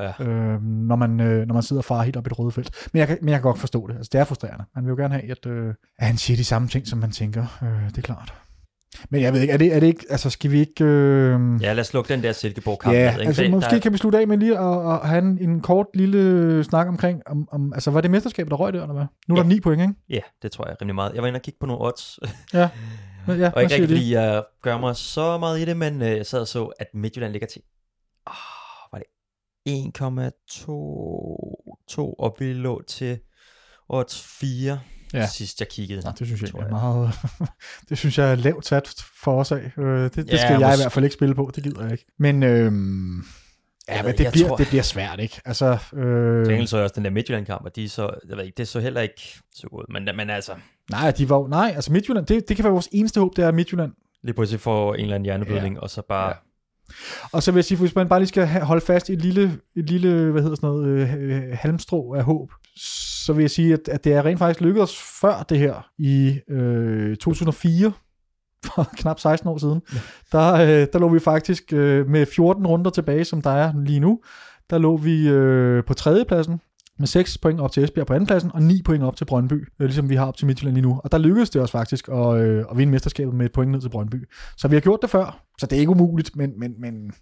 Ja. øh, når, man, øh, når man sidder og farer helt op i det røde felt. Men jeg, kan, men jeg kan godt forstå det. Altså, det er frustrerende. Man vil jo gerne have, at, øh, at han siger de samme ting, som man tænker. Øh, det er klart. Men jeg ved ikke, er det, er det ikke, altså skal vi ikke... Øh, Ja, lad os lukke den der Silkeborg-kamp Ja, ned, altså måske der- kan vi slutte af med lige at, at have en, en kort lille snak omkring, om, om, altså var det mesterskabet, der røg der, eller hvad? Nu er der Ja. ni point, ikke? Ja, det tror jeg rimelig meget. Jeg var inde og kigge på nogle odds, Ja. Ja, og ikke rigtig, fordi jeg gør mig så meget i det, men øh, jeg sad og så, at Midtjylland ligger til, det 1,22, og vi lå til odds 4, Ja. ja. sidst jeg kiggede. Nå, det synes jeg, tror er meget, det synes jeg er lavt sat for os af. Øh, det, det Ja, skal jeg i hvert fald ikke spille på, det gider jeg ikke. Men øhm, Ja, Jeg men det jeg bliver, tror- det bliver svært, ikke? Altså, Til øh, gengæld så jeg også den der Midtjylland-kamp, og de så, jeg ved ikke, det så heller ikke så godt. Men, men altså, nej, de var, nej, altså Midtjylland, det, det kan være vores eneste håb, det er Midtjylland. lige pludselig får en eller anden hjerneblødning, ja. og så bare... Ja. Og så vil jeg sige, hvis man bare lige skal holde fast i et lille, et lille hvad hedder sådan noget, øh, øh, halmstrå af håb, så vil jeg sige, at, at det er rent faktisk lykkedes før det her i øh, 2004, for knap 16 år siden, ja. der, øh, der lå vi faktisk øh, med 14 runder tilbage, som der er lige nu, der lå vi øh, på tredjepladsen med 6 point op til Esbjerg på andenpladsen, og 9 point op til Brøndby, øh, ligesom vi har op til Midtjylland lige nu. Og der lykkedes det os faktisk at, øh, at vinde mesterskabet med et point ned til Brøndby. Så vi har gjort det før, så det er ikke umuligt, men, men, men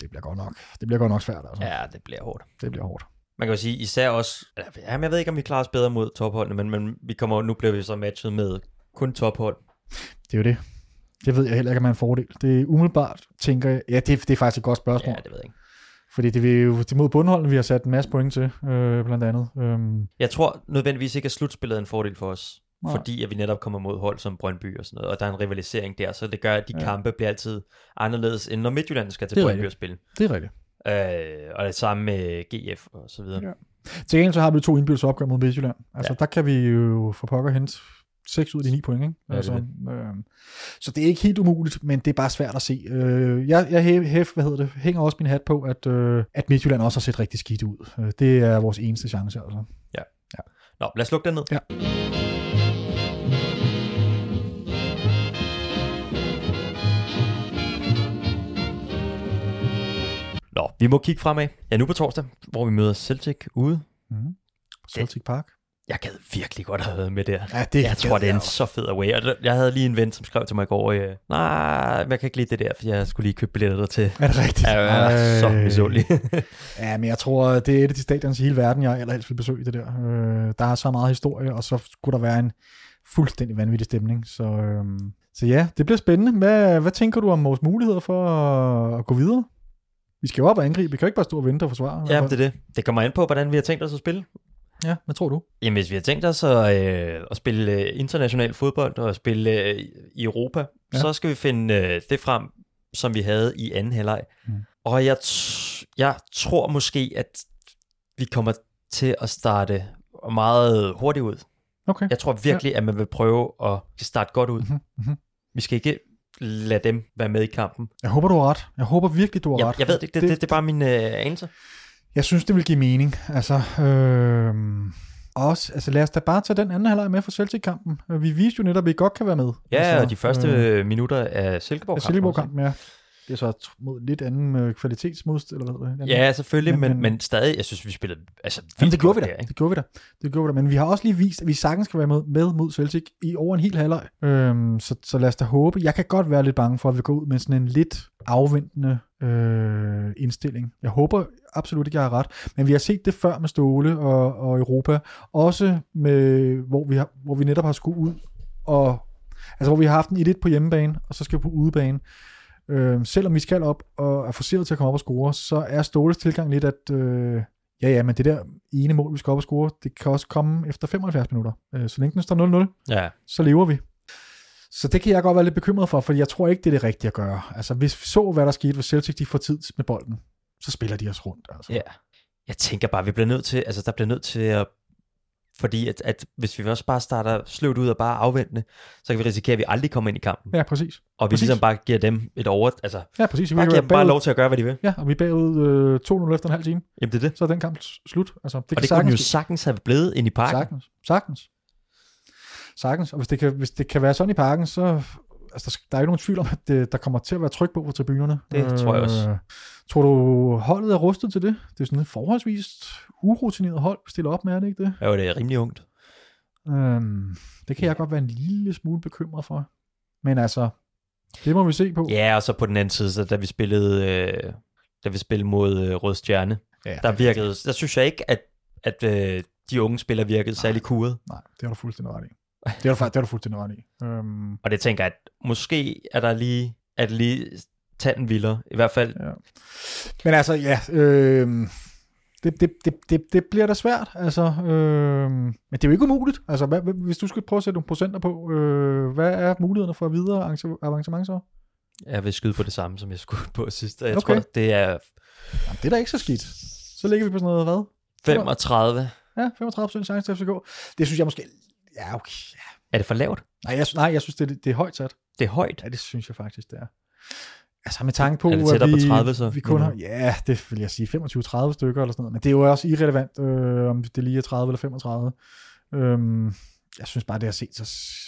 det bliver godt nok. Det bliver godt nok svært, altså. Ja. Det bliver hårdt. Det bliver hårdt. Man kan jo sige, især også, jamen jeg ved ikke, om vi klarer os bedre mod topholdene, men, men vi kommer, nu bliver vi så matchet med kun tophold. Det er jo det. Det ved jeg heller ikke, om man er en fordel. Det er umiddelbart, tænker jeg, ja, det, det er faktisk et godt spørgsmål. Ja, det ved jeg ikke. Fordi det er jo mod bundholdene, vi har sat en masse point til, øh, blandt andet. Øhm, Jeg tror nødvendigvis ikke, at slutspillet er en fordel for os. Nej. Fordi at vi netop kommer mod hold som Brøndby og sådan noget, og der er en rivalisering der, så det gør, at de Ja. kampe bliver altid anderledes, end når Midtjylland skal til Brøndby og spille. det er rigtigt. Øh, og det samme med GF og så videre. Ja. Til gengæld så har vi to indbyrdes opgør mod Midtjylland. Altså Ja. der kan vi jo for pokker hente 6 ud af de 9 point. Ikke? Ja, det altså, er øh, så det er ikke helt umuligt, men det er bare svært at se. Øh, jeg jeg hæf, hæf, hvad hedder det, hænger også min hat på, at, øh, at Midtjylland også har set rigtig skidt ud. Øh, det er vores eneste chance. Altså. Nå, lad os lukke den ned. Ja. Nå, vi må kigge fremad. Ja, nu på torsdag, hvor vi møder Celtic ude. Mm. Celtic Park. Jeg gad virkelig godt have været med der. Ja, det Jeg tror, det er en så fed away. Og jeg havde lige en ven, som skrev til mig i går, øh, nej, jeg kan ikke lide det der, for jeg skulle lige købe billetter til. Er det rigtigt? Jeg er så misundelig. Ja, men jeg tror, det er et af de stadions i hele verden, jeg allerhelst vil besøge det der. Øh, der er så meget historie, og så skulle der være en fuldstændig vanvittig stemning. Så, øh, så ja, det bliver spændende. Hvad, hvad tænker du om vores muligheder for at, gå videre? Vi skal jo op og angribe. Vi kan jo ikke bare stå og vente og forsvare. ja, det er det. Det kommer an på, hvordan vi har tænkt os at spille. Ja, hvad tror du? Jamen, hvis vi har tænkt os at, øh, at spille øh, international fodbold og spille øh, i Europa, Ja. så skal vi finde øh, det frem, som vi havde i anden halvleg. Mm. Og jeg, jeg tror måske, at vi kommer til at starte meget hurtigt ud. Okay. Jeg tror virkelig, ja. at man vil prøve at starte godt ud. Mhm, mhm. Vi skal ikke lade dem være med i kampen. Jeg håber, du har ret. Jeg håber virkelig, du har Jeg, ret. jeg ved det det, det, det, det er bare min øh, anelse. Jeg synes, det vil give mening. Altså, øh, også, altså lad os da bare tage den anden halvleg med for Celtic-kampen. Vi viste jo netop, at vi godt kan være med. Ja, altså, og de første øh, øh, minutter af Silkeborg-kampen. Silkeborg-kampen, ja. Det er så mod lidt anden øh, kvalitetsmodst, eller hvad hedder det? Ja, selvfølgelig, Men- men, men- stadig, jeg synes, vi spillede altså, Jamen, det gjorde vi da. der? Det gjorde vi da. Det gjorde vi da. Men vi har også lige vist, at vi sagtens kan være med, med mod Celtic i over en hel halvleg. Øhm, så, så lad os da håbe. Jeg kan godt være lidt bange for, at vi går ud med sådan en lidt afventende øh, indstilling. Jeg håber absolut ikke, jeg har ret. Men vi har set det før med Ståle og, og Europa. Også med, hvor vi, har, hvor vi netop har skulle ud og Altså hvor vi har haft en 1-1 på hjemmebane, og så skal vi på udebane. Øh, selvom vi skal op og er forceret til at komme op og score, så er Ståles tilgang lidt, at øh, ja, ja, men det der ene mål, vi skal op og score, det kan også komme efter 75 minutter. Øh, så længe den står 0-0, Ja, så lever vi. Så det kan jeg godt være lidt bekymret for, for jeg tror ikke, det er det rigtige at gøre. Altså hvis vi så, hvad der skete, hvis Celtic de får tid med bolden, så spiller de os rundt. Altså. ja. Jeg tænker bare, vi bliver nødt til, altså der bliver nødt til at, fordi at, at hvis vi også bare starter sløvt ud og bare afventende, så kan vi risikere, at vi aldrig kommer ind i kampen. ja præcis. Og vi præcis. ligesom bare giver dem et over, altså Ja, præcis. Vi bare kan giver dem bare lov til at gøre, hvad de vil. Ja, og vi er bagud øh, 2-0 efter en halv time, Jamen det er det. så er den kamp slut. Altså, det Og det kunne den jo sagtens have blevet ind i parken. Sagtens. Sagtens. Sagtens. Og hvis det kan, hvis det kan være sådan i parken, så altså, der, der er ikke nogen tvivl om, at det, der kommer til at være tryk på på tribunerne. Det tror jeg også. Øh, tror du, holdet er rustet til det? Det er sådan et forholdsvis urutineret hold, stiller op med, er det ikke det? Ja, det er rimelig ungt. Øhm, det kan jeg godt være en lille smule bekymret for. Men altså, det må vi se på. Ja, og så på den anden side, så da vi spillede, øh, da vi spillede mod øh, Rød Stjerne, Ja, der virkede, der synes jeg ikke, at, at øh, de unge spillere virkede særlig kuret. Nej, det har du fuldstændig ret i. Det har du, det har du fuldstændig ret i. Øhm, Og det tænker jeg, at måske er der lige, er det lige tanden vildere. I hvert fald, Ja. Men altså, ja, øh, det, det, det, det, det bliver da svært, altså, øh, men det er jo ikke umuligt. Altså, hvad, hvis du skal prøve at sætte nogle procenter på, øh, hvad er mulighederne for videre avancement så? Jeg vil skyde på det samme, som jeg skulle på sidst. Jeg Okay. tror, det er Jamen, det er da ikke så skidt. Så ligger vi på sådan noget, hvad? 35. Ja, 35% chance til FCK. Det synes jeg måske... Ja, okay. Ja. Er det for lavt? Nej, jeg, nej, jeg synes, det, er- det er højt sat. Det er højt. Ja, det synes jeg faktisk, det er. Altså med tanke på, Er det at vi, på 30 så? vi kun har, ja, det vil jeg sige, 25-30 stykker eller sådan noget, men det er jo også irrelevant, øh, om det lige er 30 eller 35. Øhm, jeg synes bare, det har set så,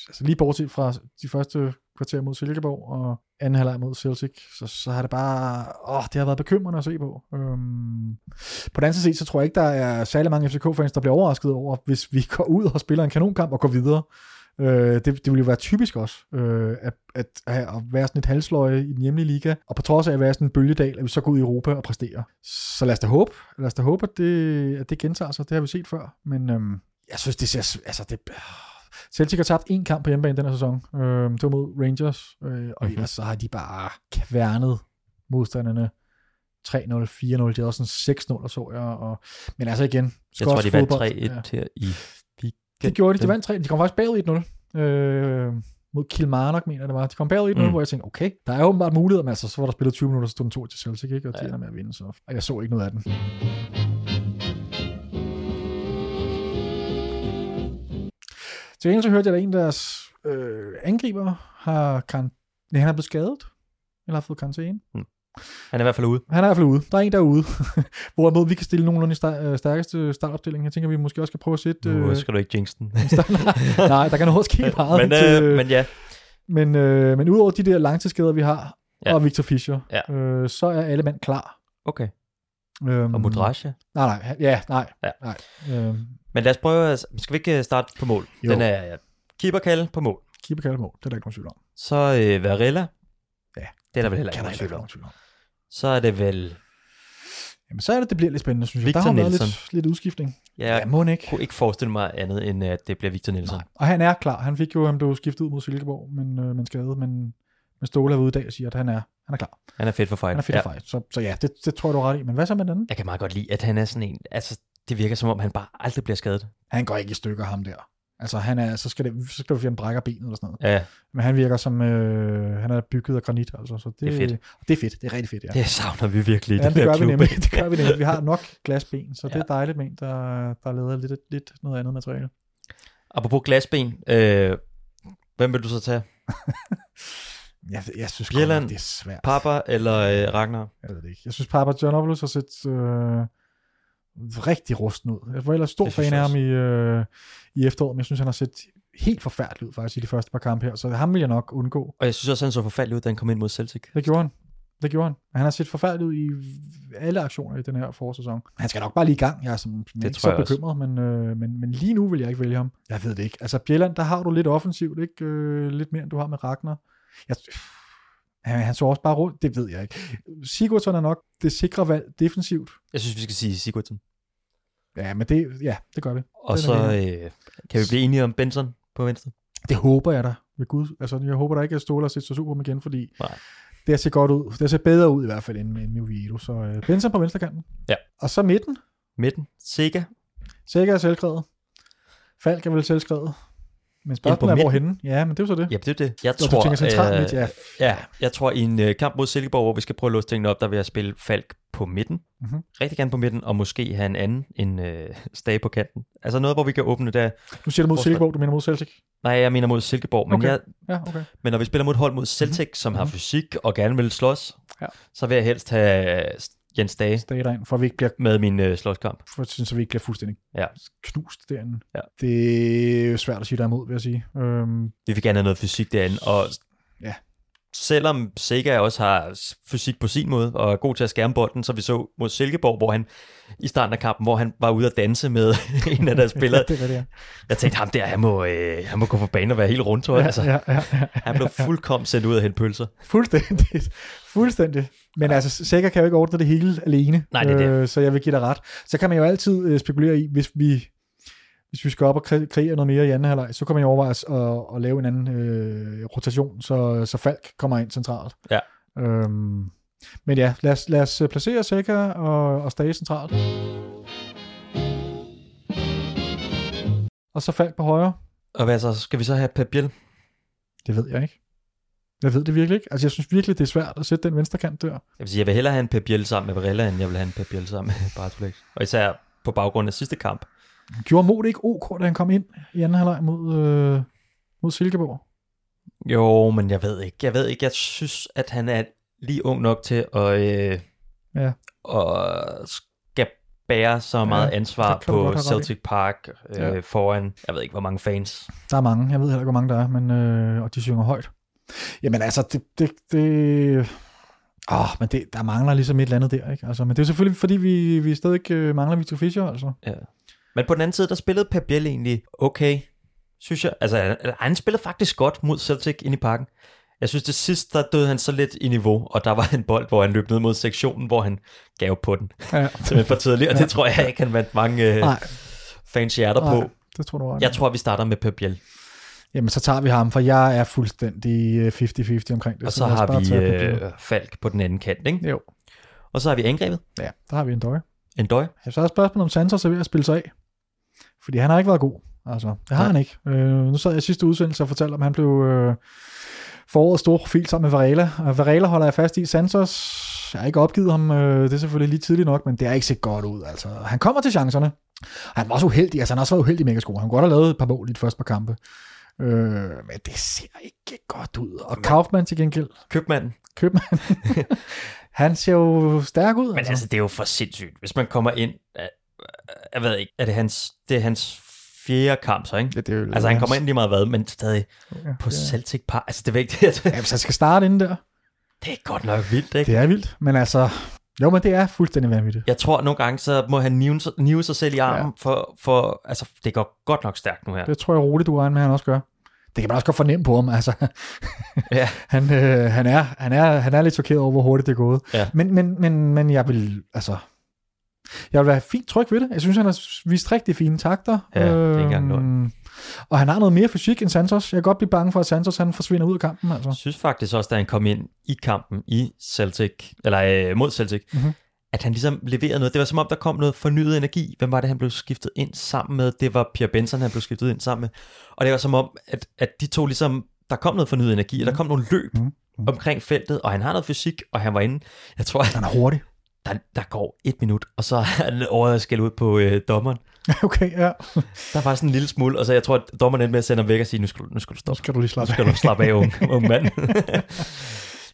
altså lige bortset fra de første kvarter mod Silkeborg og anden halvleg mod Celtic, så, så har det bare, åh, det har været bekymrende at se på. Øhm, på den anden side, så tror jeg ikke, der er særlig mange FCK-fans, der bliver overrasket over, hvis vi går ud og spiller en kanonkamp og går videre. Øh, det, det ville jo være typisk også, øh, at, at, at være sådan et halsløje i den hjemlige liga, og på trods af at være sådan en bølgedal, at vi så går ud i Europa og præsterer. Så lad os da håbe, lad os da håbe at, det, at det gentager sig. Det har vi set før, men øhm, jeg synes, det ser... Altså, det, Celtic har tabt en kamp på hjemmebane den her sæson. Øh, det var mod Rangers, øh, og Mhm. mm-hmm. ellers så har de bare kværnet modstanderne 3-0, 4-0, de havde også sådan 6-0, så jeg. Og, men altså igen, Jeg tror, de vandt 3-1 ja. her i weekenden. Det gjorde de. De vandt 3. De kom faktisk bagud 1-0. Øh, mod Kilmarnock, mener det var. De kom bagud 1-0, Mm. mm. hvor jeg tænkte, okay, der er åbenbart muligheder, men altså, så var der spillet 20 minutter, så stod den 2 til Celtic, ikke? og de Ja. ender med at vinde. Så. Og jeg så ikke noget af den. Til gengæld så hørte jeg, at en af deres øh, angriber har, kan, nej, han er blevet skadet, eller har fået karantæne. Han er i hvert fald ude. Han er i hvert fald ude. Der er en, der er ude. Hvorimod vi kan stille nogenlunde i øh, stærkeste startopstilling. Jeg tænker, vi måske også skal prøve at sætte... Nu øh, skal du ikke jinx den. Nej, der kan noget ske meget. men, til- øh, men ja, men, øh, men udover de der langtidsskader, vi har, ja. og Victor Fischer, Ja. øh, så er alle mand klar. okay. Øhm, Og Mudrasja. Nej, nej, ja, nej. Ja. nej. Øhm, Men lad os prøve, at- skal vi ikke øh, starte på mål? Jo. Den er keeper Kalle på mål. keeper kalder mål, det er der ikke nogen tvivl om. Så øh, Varela. Ja. Det er der vel heller ikke nogen tvivl om. Så er det vel... Jamen, så er det, det bliver lidt spændende, synes jeg. Victor der har været Nielsen. lidt, lidt udskiftning. Jeg Ja, må ikke. kunne ikke forestille mig andet, end at det bliver Victor Nielsen. Nej. Og han er klar. Han fik jo, han blev skiftet ud mod Silkeborg, men, øh, men skadet. Men, men Ståle er ude i dag og siger, at han er, han er klar. Han er fedt for fight. Han er fedt ja. ja. fight. Så, så ja, det, det tror jeg, du har ret i. Men hvad så med den anden? Jeg kan meget godt lide, at han er sådan en... Altså, det virker som om, han bare aldrig bliver skadet. Han går ikke i stykker, ham der. Altså, han er, så skal, det, så skal du fjerne brækker benet eller sådan noget. Ja, Men han virker som, øh, han er bygget af granit, altså. Så det, Det er fedt. Det er fedt, det er rigtig fedt, ja. det savner vi virkelig Ja, det her gør vi nemlig. Det gør vi nemlig. Vi har nok glasben, så ja. det er dejligt med en, der, der laver lidt, lidt noget andet materiale. Apropos glasben, øh, hvem vil du så tage? Jeg, jeg synes Bjelland. godt, det er svært. Papa eller øh, Ragnar? Jeg ved det ikke. Jeg synes, Papa Giannopoulos har set øh, rigtig rusten ud. Jeg var ellers stor fan af ham i, øh, i efteråret, men jeg synes, han har set helt forfærdelig ud faktisk i de første par kampe her, så ham vil jeg nok undgå. Og jeg synes også, han så forfærdelig ud, da han kom ind mod Celtic. Det gjorde han. Det gjorde han. Han har set forfærdelig ud i alle aktioner i den her forårssæson. Han skal nok bare lige i gang. Jeg er, sådan, jeg er ikke så bekymret, men, øh, men, men lige nu vil jeg ikke vælge ham. Jeg ved det ikke. Altså Bjelland, der har du lidt offensivt, ikke? Øh, lidt mere, end du har med Ragnar. Jeg, han, han så også bare rundt. Det ved jeg ikke. Sigurdsson er nok det sikre valg defensivt. Jeg synes, vi skal sige Sigurdsson. Ja, men det, ja, det gør vi. Og Den så øh, kan vi blive enige om Benson på venstre. Det håber jeg da. Ved Gud. Altså, jeg håber da ikke, at Ståle har set så super igen, fordi Nej. det set godt ud. Det set bedre ud i hvert fald end, end Moviedo. Så øh, Benson på venstrekanten. Ja. Og så midten. Midten, Sega. Sikker er selvskrevet. Falk er vel selvskrevet. Men spørgsmålet er, hvorhenne? Ja, men det er jo så det. Ja, det er det. Jeg Når du tror, tænker centralt øh, ja. ja, jeg tror i en øh, kamp mod Silkeborg, hvor vi skal prøve at låse tingene op, der vil jeg spille Falk på midten. Mhm. Rigtig gerne på midten, og måske have en anden en øh, stage på kanten. Altså noget, hvor vi kan åbne der. Nu siger du mod Hvor- Silkeborg, du mener mod Celtic. Nej, jeg mener mod Silkeborg, men, Okay. jeg, Ja, okay. men når vi spiller mod et hold mod Celtic, mm-hmm. som har Mhm. fysik og gerne vil slås, Ja. så vil jeg helst have øh, Jens Dage Stay derind, for at vi ikke bliver, med min øh, slåskamp. for, så vi ikke bliver fuldstændig Ja. knust derinde. Ja. Det er jo svært at sige der imod, vil jeg sige. Øhm, Vi vil gerne have noget fysik derinde, og. Selvom Sega også har fysik på sin måde, og er god til at skærme bolden, så vi så mod Silkeborg, hvor han i starten af kampen, hvor han var ude at danse med en af deres spillere. det hvad det er. Jeg tænkte, ham der, han må, øh, han må gå på banen og være helt rundt, tror jeg. Altså, ja, ja, ja, han blev fuldkommen sendt ud af hente pølser. Fuldstændig. Fuldstændig. Men altså, Sækker kan jo ikke ordne det hele alene. Nej, det er det. Øh, så jeg vil give dig ret. Så kan man jo altid øh, spekulere i, hvis vi hvis vi skal op og kreere noget mere i anden halvleg, så kan man jo overveje at, at, at lave en anden øh, rotation, så, så Falk kommer ind centralt. Ja. Øhm, men ja, lad os, lad os øh, placere Sækker og, og Stage centralt. Og så Falk på højre. Og hvad så? Skal vi så have Pep Biel? Det ved jeg ikke. Jeg ved det virkelig ikke. Altså, jeg synes virkelig, det er svært at sætte den venstre kant der. Jeg vil sige, jeg vil hellere have en Pep Biel sammen med Varela, end jeg vil have en Pep Biel sammen med Bartolex. Og især på baggrund af sidste kamp. Gjorde Mod ikke OK, da han kom ind i anden halvleg mod, øh, mod Silkeborg? Jo, men jeg ved ikke. Jeg ved ikke. Jeg synes, at han er lige ung nok til at, øh, Ja. at skal bære så meget Ja, ansvar det på. Celtic Park øh, Ja. foran, jeg ved ikke, hvor mange fans. Der er mange. Jeg ved heller ikke, hvor mange der er, men, øh, og de synger højt. Jamen altså, det... det, det Åh, men det, der mangler ligesom et eller andet der, ikke? Altså, men det er selvfølgelig, fordi vi, vi stadig øh, mangler Victor Fischer, altså. Ja. Men på den anden side, der spillede Pep Biel egentlig okay, synes jeg. Altså, han- spillede faktisk godt mod Celtic ind i parken. Jeg synes, det sidste, der døde han så lidt i niveau, og der var en bold, hvor han løb ned mod sektionen, hvor han gav på den. Ja. Simpelthen for tidligt, og det tror jeg ikke, han vandt mange øh, fans hjerter nej, på. det tror du i. Jeg tror, vi starter med Pep Biel. Jamen, så tager vi ham, for jeg er fuldstændig øh, 50-50 omkring det. Og så os har vi øh, Falk på den anden kant, ikke? Jo, Og så har vi angrebet. ja, der har vi en døje. En døj. Jeg så er spørgsmålet, om Santos er ved at spille sig af. Fordi han har ikke været god. Altså, det har Nej. han ikke. Øh, nu sad jeg i sidste udsendelse og fortalte, om han blev øh, forårets store profil sammen med Varela. Og Varela holder jeg fast i. Santos, jeg har ikke opgivet ham. Øh, det er selvfølgelig lige tidligt nok, men det er ikke set godt ud. Altså, han kommer til chancerne. Han var også uheldig. Altså, han har også været uheldig i Megasko. Han kunne godt have lavet et par mål i de første par kampe. Øh, men det ser ikke godt ud. Og Kaufmann til gengæld, Købmanden. Købmann, han ser jo stærk ud. Men altså, det er jo for sindssygt. Hvis man kommer ind, øh, jeg ved ikke, er det hans, det er hans fjerde kamp så, ikke? Ja, det er jo Altså, han kommer ind lige meget hvad, men stadig Ja, på Celtic Park. Altså, det er vigtigt. Ja, han skal starte inden der. Det er godt nok vildt, ikke? Det er vildt, men altså... Jo, men det er fuldstændig vanvittigt. Jeg tror, at nogle gange, så må han nive, sig- nive sig selv i armen, Ja. for, for, altså, det går godt nok stærkt nu her. Det tror jeg roligt, du regner med, at han også gør. Det kan man også godt fornemme på ham. Altså, Ja. han, øh, han, er, han, er, han er lidt chokeret over, hvor hurtigt det er gået. Ja. Men, men, men, men jeg vil, altså... Jeg vil være fint tryg ved det. Jeg synes, han har vist rigtig fine takter. Ja, det er ikke engang Øhm, Og han har noget mere fysik end Santos. Jeg kan godt blive bange for, at Santos han forsvinder ud af kampen. Altså. Jeg synes faktisk også, da han kom ind i kampen i Celtic, eller øh, mod Celtic, Mhm. mm-hmm. At han ligesom leverede noget. Det var som om, der kom noget fornyet energi. Hvem var det, han blev skiftet ind sammen med? Det var Pierre Benson, han blev skiftet ind sammen med. Og det var som om, at, at de to ligesom, der kom noget fornyet energi, og der kom nogle løb Mhm. Mhm. omkring feltet, og han har noget fysik, og han var inde. Jeg tror, Han er hurtig. der, der går et minut, og så er han over at skælde ud på øh, dommeren. Okay, ja. Der var sådan en lille smule, og så jeg tror, at dommeren endte med at sende ham væk og sige, nu skal du, nu skal du Nu stoppe. skal du lige Nu slappe skal du slappe af, unge, unge mand.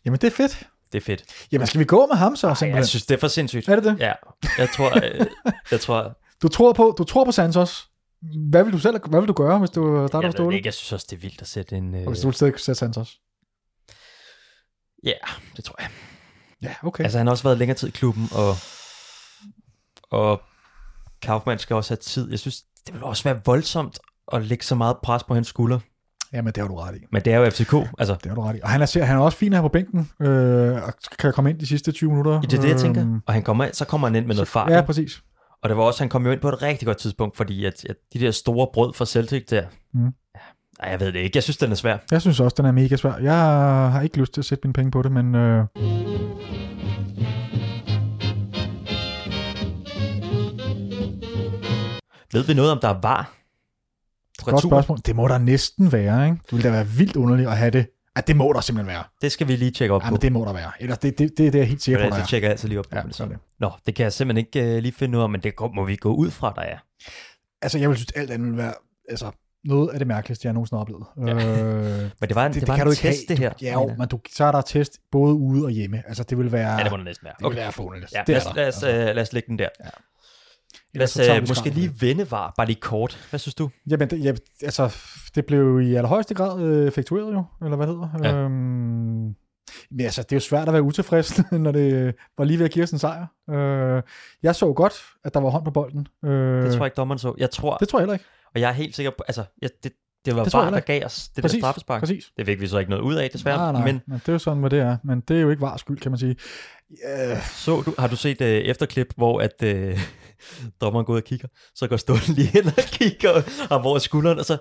Jamen, det er fedt. Det er fedt. Jamen, skal vi gå med ham så? Ej, simpelthen? jeg synes, det er for sindssygt. Er det det? Ja, jeg tror, øh, jeg tror, Du tror på, du tror på Santos. Hvad vil du selv hvad vil du gøre, hvis du starter jeg, på stålet? ikke, jeg synes også, det er vildt at sætte en... Øh, Og hvis du vil stadig sætte Santos. ja, det tror jeg. Ja, okay. Altså, han har også været længere tid i klubben, og, og Kaufmann skal også have tid. Jeg synes, det vil også være voldsomt at lægge så meget pres på hans skulder. Jamen, det har du ret i. Men det er jo FCK, altså. Det har du ret i. Og han er, han er også fin her på bænken, øh, og kan komme ind de sidste 20 minutter. Det er det, jeg tænker. Øhm, Og han kommer, så kommer han ind med noget fart. Ja, præcis. Og det var også, han kom jo ind på et rigtig godt tidspunkt, fordi at, at de der store brød fra Celtic der, Mm. ja, ej, jeg ved det ikke. Jeg synes, den er svær. Jeg synes også, den er mega svær. Jeg har ikke lyst til at sætte mine penge på det, men øh, Ved vi noget om, der var godt spørgsmål. Det må der næsten være, ikke? Det ville da være vildt underligt at have det. Ja, det må der simpelthen være. Det skal vi lige tjekke op Ja, på. men det må der være. Ellers det, det, det, det er jeg helt sikker på, det, der det er. tjekker jeg altid lige op på. Ja, det det. Nå, det kan jeg simpelthen ikke uh, lige finde ud af, men det må vi gå ud fra, der er. Altså, jeg vil synes, alt andet vil være altså, noget af det mærkeligste, jeg nogensinde har oplevet. Ja. Øh, Men det var en, det, det, det det var kan en test, have. det her. Du, ja, jo, men du, så er der test både ude og hjemme. Altså, det vil være... Ja, det må det næsten være. det vil være forunderligt. Ja, det lad, os, lad, os, Altså, uh, lad os lægge den der. Ja. Lad os måske lige vende var, bare lige kort. Hvad synes du? Jamen, det, ja, altså, det blev i allerhøjeste grad øh, effektueret jo, eller hvad hedder. Ja. Øhm, men altså, det er jo svært at være utilfreds, når det var lige ved at give os en sejr. Øh, jeg så godt, at der var hånd på bolden. Øh, Det tror jeg ikke, dommeren så. Jeg tror, det tror jeg heller ikke. og jeg er helt sikker på, altså, jeg, det, det var Det bare, der gav os det Præcis, der straffespark. Præcis. Det fik vi så ikke noget ud af, desværre. Nej, nej, Men men, det er jo sådan, hvad det er. Men det er jo ikke var skyld, kan man sige. Øh, så du, har du set uh, efterklip, hvor at uh, dommeren går ud og kigger? Så går Ståle lige hen og kigger ham over skulderen, og så,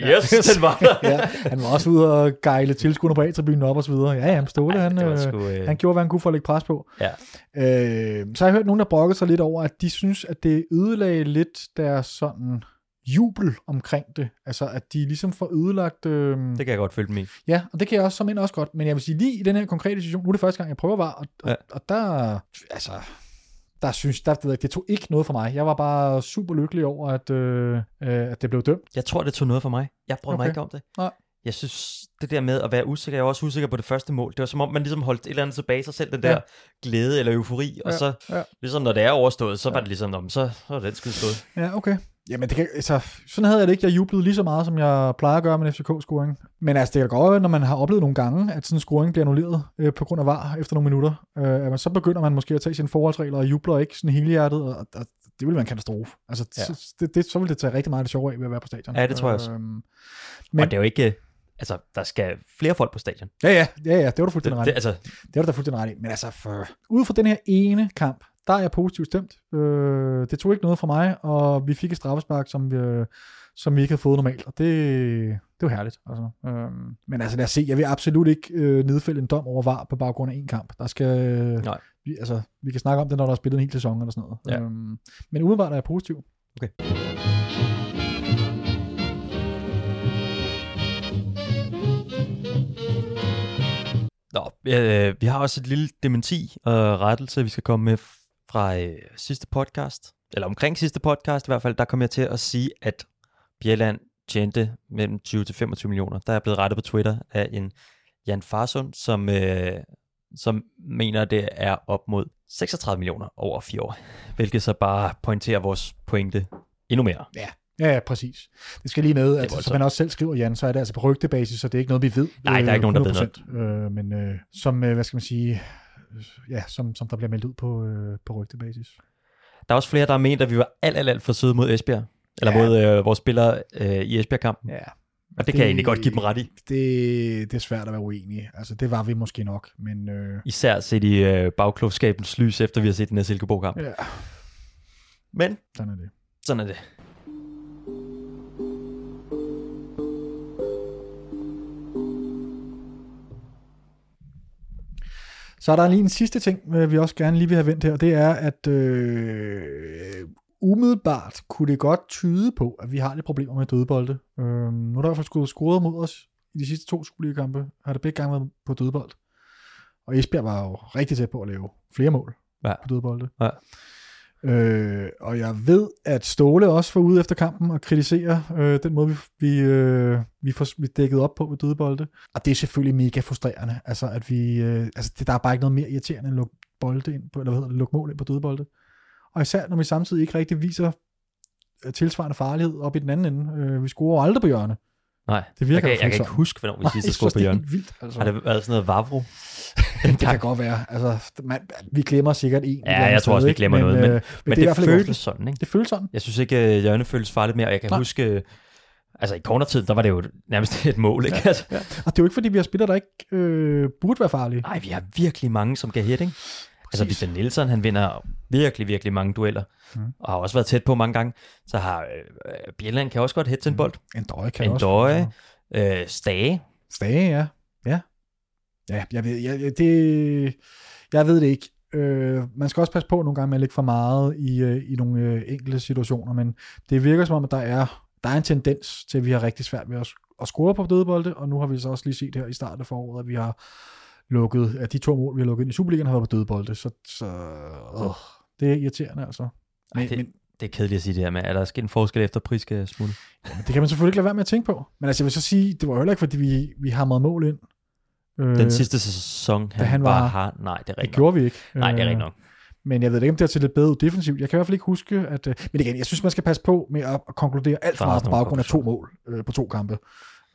yes, den var der. ja, han var også ude og gejle tilskuerne på A-tribunen op og så videre. Ja, ja, Ståle, Ej, han, øh, sgu, øh, han gjorde, hvad han kunne for at lægge pres på. Ja. Øh, så har jeg hørt nogen, der brokkede sig lidt over, at de synes, at det ødelagde lidt deres sådan jubel omkring det. Altså, at de ligesom får ødelagt... Øh, Det kan jeg godt følge med i. Ja, og det kan jeg også som end også godt. Men jeg vil sige, lige i den her konkrete situation, nu er det første gang, jeg prøver var, og, og, Ja. og der, altså, der synes der, det, det tog ikke noget for mig. Jeg var bare super lykkelig over, at, øh, øh, at det blev dømt. Jeg tror, det tog noget for mig. Jeg brød okay. mig ikke om det. Nej. Jeg synes, det der med at være usikker, jeg var også usikker på det første mål. Det var som om, man ligesom holdt et eller andet tilbage sig selv, den der Ja. glæde eller eufori. Og Ja, så, ja. ligesom når det er overstået, så var det ligesom, "Nå, men så, så er den skide stået. Ja, okay. Jamen, det kan, altså, sådan havde jeg det ikke. Jeg jublede lige så meget, som jeg plejer at gøre med en FCK-scoring. Men altså, det kan godt når man har oplevet nogle gange, at sådan en scoring bliver annulleret øh, på grund af var efter nogle minutter. Øh, man, så begynder man måske at tage sine forholdsregler og jubler ikke sådan hele hjertet, og, og det vil være en katastrofe. Altså, Ja. det, det, så vil det tage rigtig meget det sjove af ved at være på stadion. Ja, det tror jeg også. Øhm, Men, og det er jo ikke... Altså, der skal flere folk på stadion. ja, ja, ja, ja, det var du Det, fuldstændig ret det, i. altså, Det var du da fuldstændig ret i. Men altså, for, ud fra den her ene kamp, der er jeg positivt stemt. Øh, det tog ikke noget fra mig, og vi fik et straffespark, som vi, øh, som vi ikke havde fået normalt, og det, det var herligt. Altså. Øh, men altså lad os se, jeg vil absolut ikke øh, nedfælde en dom over VAR på baggrund af en kamp. Der skal, Nej. Vi, altså, vi kan snakke om det, når der er spillet en hel sæson eller sådan noget. Ja. Øhm, men umiddelbart er jeg positiv. Okay. Nå, øh, vi har også et lille dementi og rettelse, vi skal komme med fra øh, sidste podcast, eller omkring sidste podcast i hvert fald, der kom jeg til at sige, at Bjelland tjente mellem 20 til 25 millioner. Der er jeg blevet rettet på Twitter af en Jan Farsund, som, øh, som mener, det er op mod 36 millioner over fire år, hvilket så bare pointerer vores pointe endnu mere. Ja, ja, præcis. Det skal lige med, at voldsomt. som han også selv skriver, Jan, så er det altså på rygtebasis, så det er ikke noget, vi ved. Nej, der er ikke nogen, der ved 100%. Øh, men øh, som, øh, hvad skal man sige, øh, ja, som, som der bliver meldt ud på, øh, på rygtebasis. Der er også flere, der har ment, at vi var alt, alt, alt for søde mod Esbjerg. Eller Ja. mod øh, vores spillere øh, i Esbjerg-kampen. Ja. Og det kan jeg egentlig godt give dem ret i. Det, det er svært at være uenig. Altså, det var vi måske nok, men øh, Især set i øh, bagklogskabens lys, efter vi har set den her Silkeborg-kamp. Ja, Men sådan er det. sådan er det. Så er der lige en sidste ting, øh, vi også gerne lige vil have vendt her, det er, at øh, umiddelbart kunne det godt tyde på, at vi har lidt problemer med dødbolde. Øh, nu er der i hvert fald skudt scoret mod os i de sidste to Superliga-kampe, har det begge gange været på dødbold. Og Esbjerg var jo rigtig tæt på at lave flere mål Ja. på dødbolde. Ja. Øh, og jeg ved, at Ståle også var ude efter kampen og kritisere øh, den måde, vi, vi, øh, vi får vi dækket op på ved dødebolde. Og det er selvfølgelig mega frustrerende. Altså, at vi, øh, altså det, der er bare ikke noget mere irriterende end at lukke bolde ind på, eller hvad hedder det, lukke mål ind på dødebolde. Og især når vi samtidig ikke rigtig viser øh, tilsvarende farlighed op i den anden ende. Øh, vi scorer aldrig på hjørne. Nej, Det virker jeg, kan, jeg kan ikke huske, hvornår vi sidst synes, på det er vildt. Altså. Har det været sådan noget Vavro? det kan godt være. Altså, man, vi glemmer sikkert en. Ja, jeg tror også, vi ikke? glemmer noget, men, øh, men i det, det ikke føles sådan, ikke? Det føles sådan. Jeg synes ikke, at hjørne føles farligt mere, jeg kan Nej. Huske, øh, altså i cornertid, der var det jo nærmest et mål, ikke? Altså, Ja. Og det er jo ikke, fordi vi har spillere, der ikke øh, burde være farlige. Nej, vi har virkelig mange, som kan hit, ikke? Altså. Victor Nielsen, han vinder virkelig, virkelig mange dueller, Mm. mm. og har også været tæt på mange gange. Så har øh, Bjelland kan også godt hætte til en bold. En døje kan En også. døje. Øh, Stage. Stage, ja. Ja. Ja, jeg ved, jeg, det, jeg ved det ikke. Øh, man skal også passe på nogle gange med at lægge for meget i, øh, i nogle øh, enkelte situationer, men det virker som om, at der er, der er en tendens til, at vi har rigtig svært ved at, at score på dødbolde, og nu har vi så også lige set her i starten af foråret, at vi har lukket, at de to mål, vi har lukket ind i Superligaen, har været på dødbolde, så, så øh, det er irriterende altså. Men, det- men, Det er kedeligt at sige det her med, er der sket en forskel efter pris skal smutte? det kan man selvfølgelig ikke lade være med at tænke på. Men altså, jeg vil så sige, det var jo heller ikke, fordi vi, vi hamrede mål ind. Øh, Den sidste sæson, han, han var- var... har... Nej, det er det rigtigt gjorde vi ikke. Nej, det er Øh, rigtigt nok. Men jeg ved ikke, om det har til lidt bedre defensivt. Jeg kan i hvert fald ikke huske, at... øh, Men igen, jeg synes, man skal passe på med at, at konkludere alt for er meget på baggrund af to mål øh, på to kampe.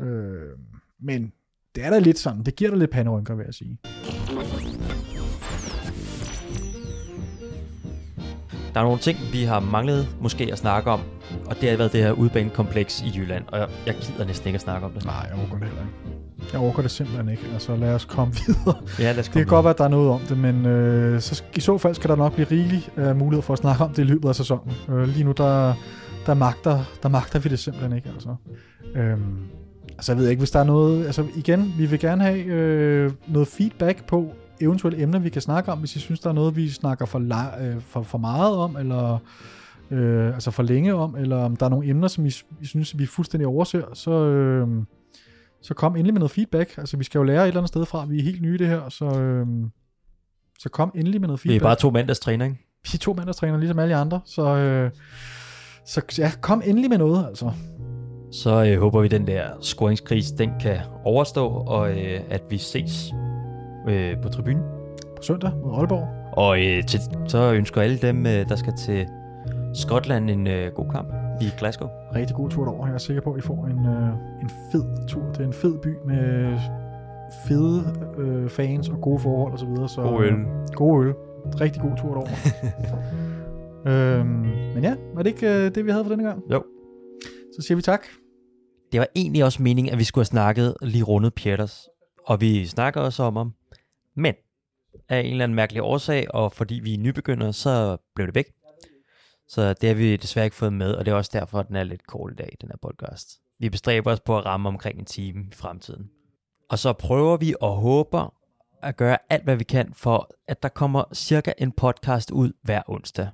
Øh, men det er da lidt sådan, det giver da lidt panderynker, vil jeg sige. Der er nogle ting, vi har manglet måske at snakke om, og det har været det her udbanekompleks i Jylland, og jeg, jeg gider næsten ikke at snakke om det. Nej, jeg overgår det heller ikke. Jeg overgår det simpelthen ikke. Altså, lad os komme videre. Ja, lad os Det komme kan godt være, at der er noget om det, men øh, så, i så fald skal der nok blive rigelig øh, mulighed for at snakke om det i løbet af sæsonen. Øh, lige nu, der, der, magter, der magter vi det simpelthen ikke. Altså. Øhm, altså, jeg ved ikke, hvis der er noget... Altså, igen, vi vil gerne have øh, noget feedback på eventuelle emner, vi kan snakke om, hvis I synes, der er noget, vi snakker for, la- øh, for, for meget om, eller øh, altså for længe om, eller om der er nogle emner, som I, I synes, vi fuldstændig overser, så, øh, så kom endelig med noget feedback. Altså vi skal jo lære et eller andet sted fra, vi er helt nye i det her, så, øh, så kom endelig med noget feedback. er bare to mandags træner, ikke? Vi er to mandagstræner, ligesom alle andre, så, øh, så ja, kom endelig med noget, altså. Så øh, håber vi, den der scoringskris, den kan overstå, og øh, at vi ses øh, på tribunen. På søndag mod Aalborg. Og øh, til, så ønsker alle dem, øh, der skal til Skotland, en øh, god kamp i Glasgow. Rigtig god tur derover. Jeg er sikker på, at I får en, øh, en fed tur. Det er en fed by med fede øh, fans og gode forhold osv. Så, videre, så God øl. God øl. Rigtig god tur derover. øhm, men ja, var det ikke øh, det, vi havde for denne gang? Jo. Så siger vi tak. Det var egentlig også meningen, at vi skulle have snakket lige rundet Pieters. Og vi snakker også om ham. Men af en eller anden mærkelig årsag, og fordi vi er nybegyndere, så blev det væk. Så det har vi desværre ikke fået med, og det er også derfor, at den er lidt kort i dag, den her podcast. Vi bestræber os på at ramme omkring en time i fremtiden. Og så prøver vi og håber at gøre alt, hvad vi kan for, at der kommer cirka en podcast ud hver onsdag.